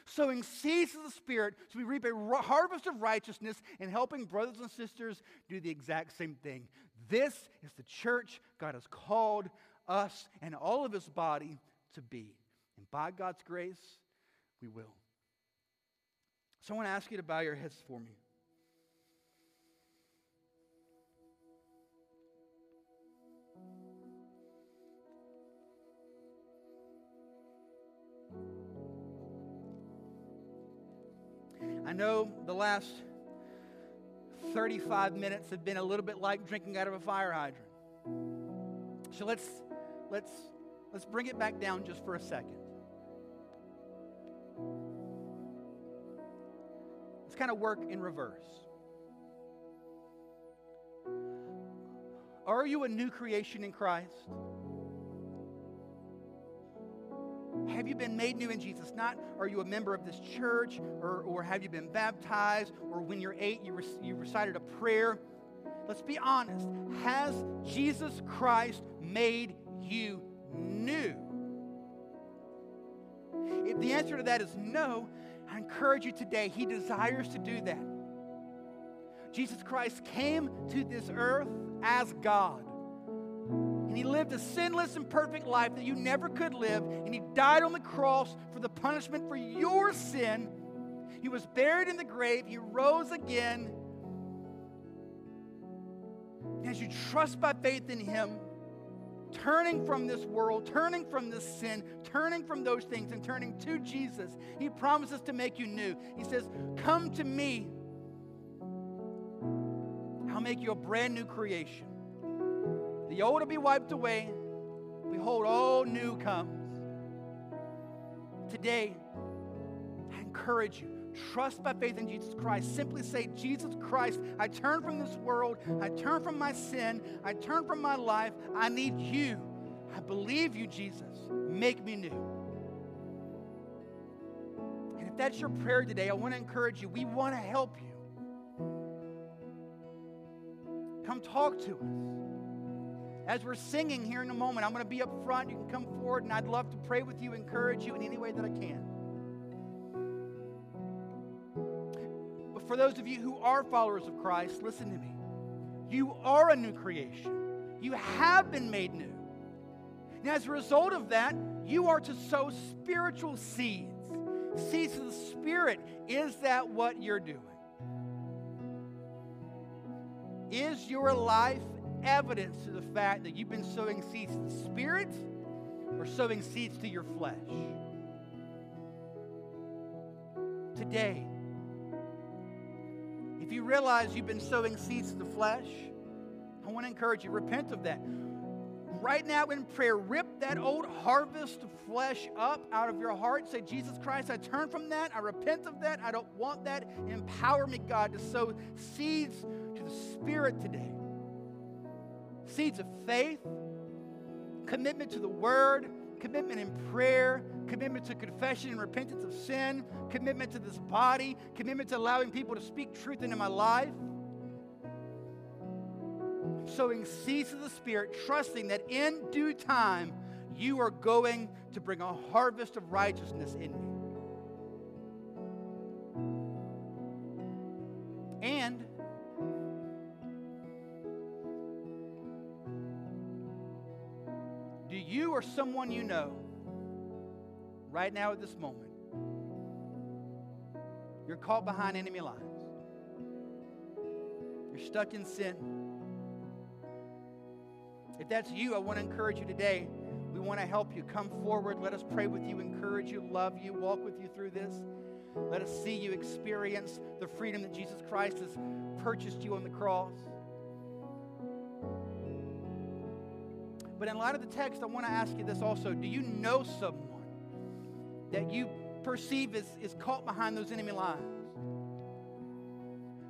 sowing seeds of the Spirit so we reap a harvest of righteousness and helping brothers and sisters do the exact same thing. This is the church God has called us and all of his body to be. And by God's grace, we will. So I want to ask you to bow your heads for me. Know the last 35 minutes have been a little bit like drinking out of a fire hydrant. So let's let's let's bring it back down just for a second. Let's kind of work in reverse. Are you a new creation in Christ? Have you been made new in Jesus? Not are you a member of this church or, or have you been baptized or when you're eight you, you recited a prayer. Let's be honest. Has Jesus Christ made you new? If the answer to that is no, I encourage you today, He desires to do that. Jesus Christ came to this earth as God. And he lived a sinless and perfect life that you never could live. And he died on the cross for the punishment for your sin. He was buried in the grave. He rose again. And as you trust by faith in him, turning from this world, turning from this sin, turning from those things, and turning to Jesus, He promises to make you new. He says, Come to me. I'll make you a brand new creation. The old will be wiped away. Behold, all new comes. Today, I encourage you trust by faith in Jesus Christ. Simply say, Jesus Christ, I turn from this world. I turn from my sin. I turn from my life. I need you. I believe you, Jesus. Make me new. And if that's your prayer today, I want to encourage you. We want to help you. Come talk to us. As we're singing here in a moment, I'm going to be up front. You can come forward, and I'd love to pray with you, encourage you in any way that I can. But for those of you who are followers of Christ, listen to me. You are a new creation. You have been made new. Now, as a result of that, you are to sow spiritual seeds. Seeds of the Spirit. Is that what you're doing? Is your life evidence to the fact that you've been sowing seeds to the Spirit or sowing seeds to your flesh? today, if you realize you've been sowing seeds to the flesh, I want to encourage you, repent of that. Right now in prayer, rip that old harvest of flesh up out of your heart. Say, Jesus Christ, I turn from that. I repent of that. I don't want that. Empower me, God, to sow seeds to the Spirit today. Seeds of faith, commitment to the Word, commitment in prayer, commitment to confession and repentance of sin, commitment to this body, commitment to allowing people to speak truth into my life. Sowing seeds of the Spirit, trusting that in due time you are going to bring a harvest of righteousness in me. Or someone you know right now at this moment, you're caught behind enemy lines? You're stuck in sin. If that's you, I want to encourage you today. We want to help you. Come forward. Let us pray with you, encourage you, love you, walk with you through this. Let us see you experience the freedom that Jesus Christ has purchased you on the cross. But in light of the text, I want to ask you this also. Do you know someone that you perceive is, is caught behind those enemy lines?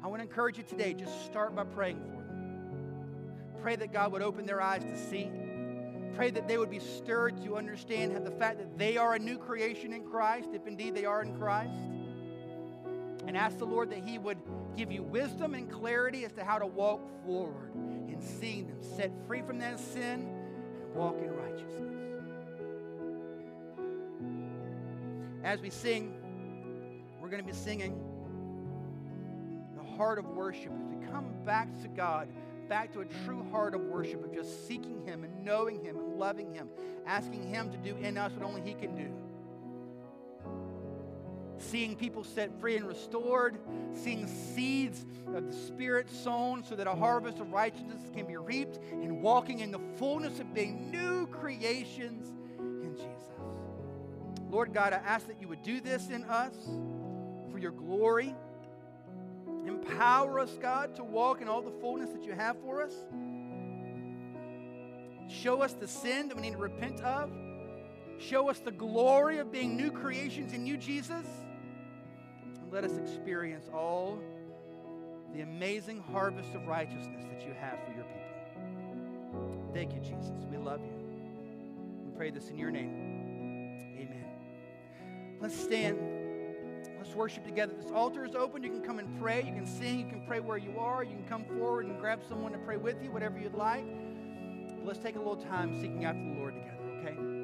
I want to encourage you today, just start by praying for them. Pray that God would open their eyes to see. Pray that they would be stirred to understand the fact that they are a new creation in Christ, if indeed they are in Christ. And ask the Lord that He would give you wisdom and clarity as to how to walk forward in seeing them set free from that sin walk in righteousness. As we sing, we're going to be singing the heart of worship as we come back to God back to a true heart of worship, of just seeking Him and knowing Him and loving Him, asking Him to do in us what only He can do. Seeing people set free and restored, seeing seeds of the Spirit sown so that a harvest of righteousness can be reaped, and walking in the fullness of being new creations in Jesus. Lord God, I ask that you would do this in us for your glory. Empower us, God, to walk in all the fullness that you have for us. Show us the sin that we need to repent of. Show us the glory of being new creations in you, Jesus. And let us experience all the amazing harvest of righteousness that you have for your people. Thank you, Jesus. We love you. We pray this in your name. Amen. Let's stand. Let's worship together. This altar is open. You can come and pray. You can sing. You can pray where you are. You can come forward and grab someone to pray with you, whatever you'd like. But let's take a little time seeking after the Lord together, okay?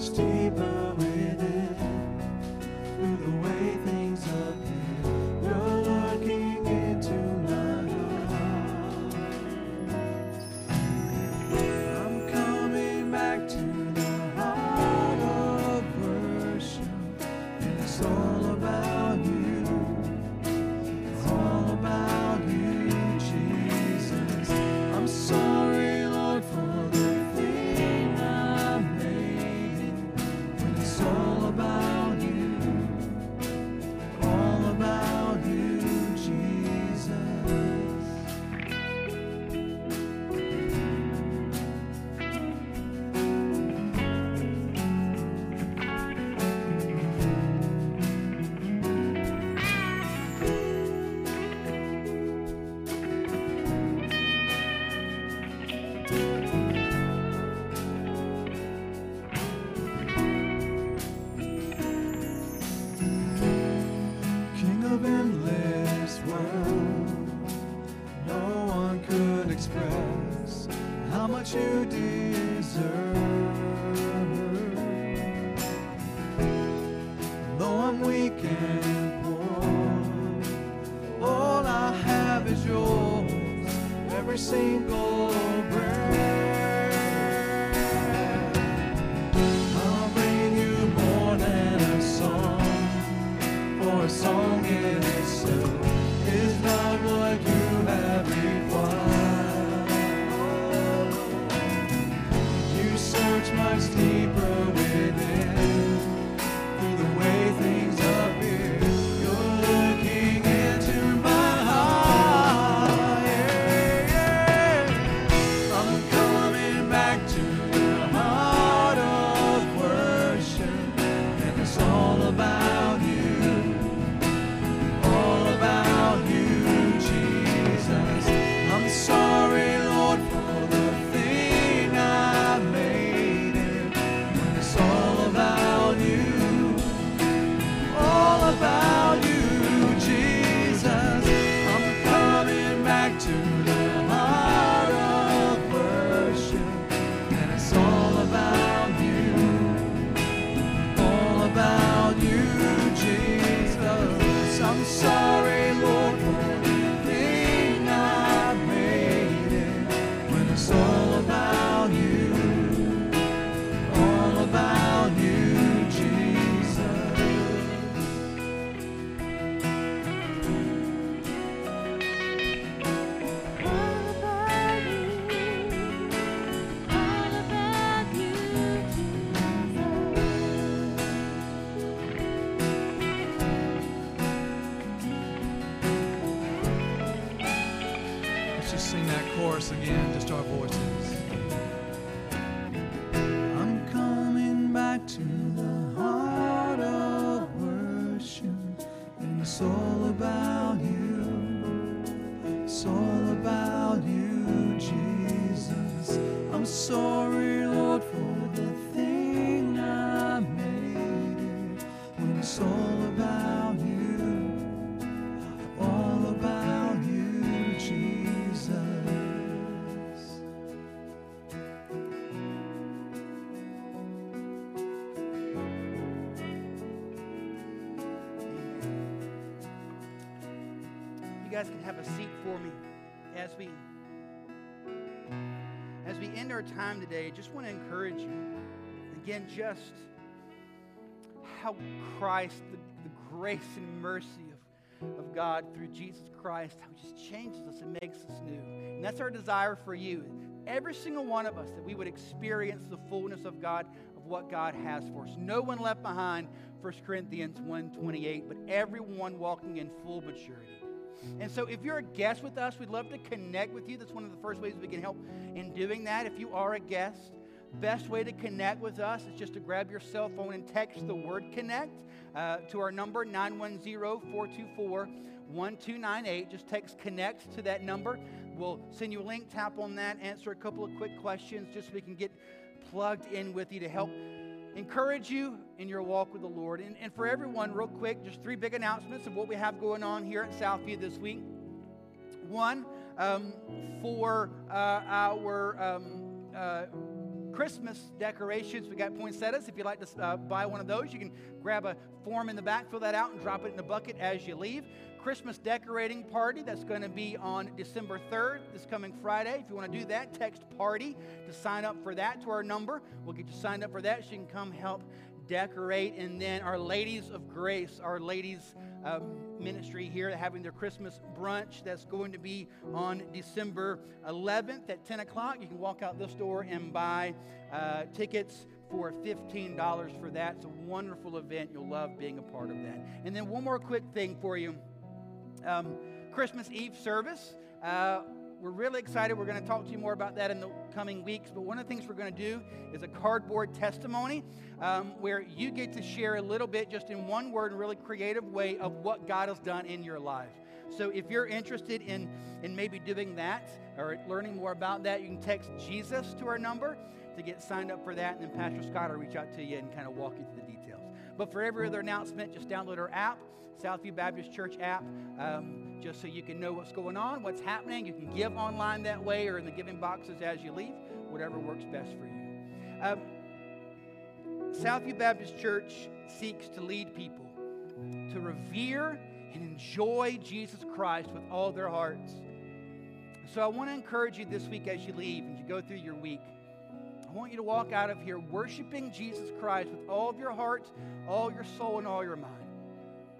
search for me as we as we end our time today. I just want to encourage you again, just how Christ, the, the grace and mercy of, of God through Jesus Christ, how He just changes us and makes us new. And that's our desire for you. Every single one of us that we would experience the fullness of God, of what God has for us. No one left behind, 1 Corinthians 1:28, but everyone walking in full maturity. And so, if you're a guest with us, we'd love to connect with you. That's one of the first ways we can help in doing that. If you are a guest, best way to connect with us is just to grab your cell phone and text the word connect uh, to our number 910 424 1298. Just text connect to that number. We'll send you a link, tap on that, answer a couple of quick questions just so we can get plugged in with you to help encourage you in your walk with the Lord. And, and for everyone, real quick, just three big announcements of what we have going on here at Southview this week. One, um, for uh, our um, uh, Christmas decorations, we got poinsettias. If you'd like to uh, buy one of those, you can grab a form in the back, fill that out, and drop it in the bucket as you leave. Christmas decorating party that's going to be on December 3rd, this coming Friday. If you want to do that, text party to sign up for that to our number. We'll get you signed up for that you can come help decorate. And then our Ladies of Grace, our ladies um, ministry here, having their Christmas brunch that's going to be on December 11th at 10 o'clock. You can walk out this door and buy uh, tickets for $15 for that. It's a wonderful event. You'll love being a part of that. And then one more quick thing for you um, Christmas Eve service. Uh, we're really excited. We're going to talk to you more about that in the coming weeks. But one of the things we're going to do is a cardboard testimony um, where you get to share a little bit, just in one word, in really creative way, of what God has done in your life. So if you're interested in, in maybe doing that or learning more about that, you can text Jesus to our number to get signed up for that. And then Pastor Scott will reach out to you and kind of walk you through the details. But for every other announcement, just download our app, Southview Baptist Church app, um, just so you can know what's going on, what's happening. You can give online that way or in the giving boxes as you leave, whatever works best for you. Um, Southview Baptist Church seeks to lead people to revere and enjoy Jesus Christ with all their hearts. So I want to encourage you this week as you leave and you go through your week. I want you to walk out of here worshiping Jesus Christ with all of your heart, all your soul, and all your mind.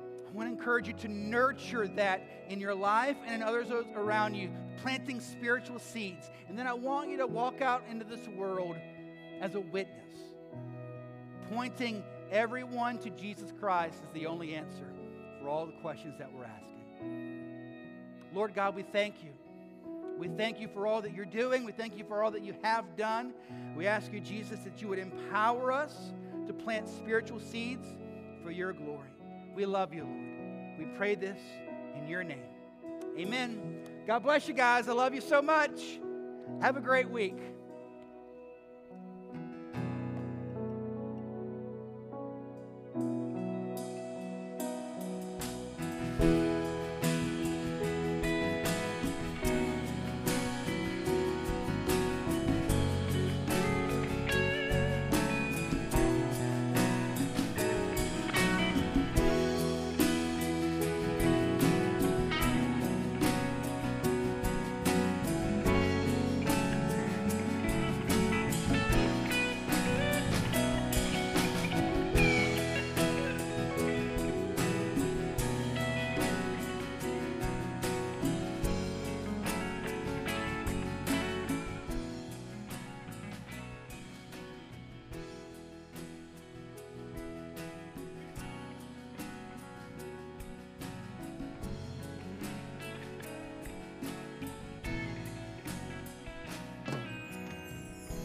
I want to encourage you to nurture that in your life and in others around you, planting spiritual seeds. And then I want you to walk out into this world as a witness, pointing everyone to Jesus Christ as the only answer for all the questions that we're asking. Lord God, we thank you. We thank you for all that you're doing. We thank you for all that you have done. We ask you, Jesus, that you would empower us to plant spiritual seeds for your glory. We love you, Lord. We pray this in your name. Amen. God bless you guys. I love you so much. Have a great week.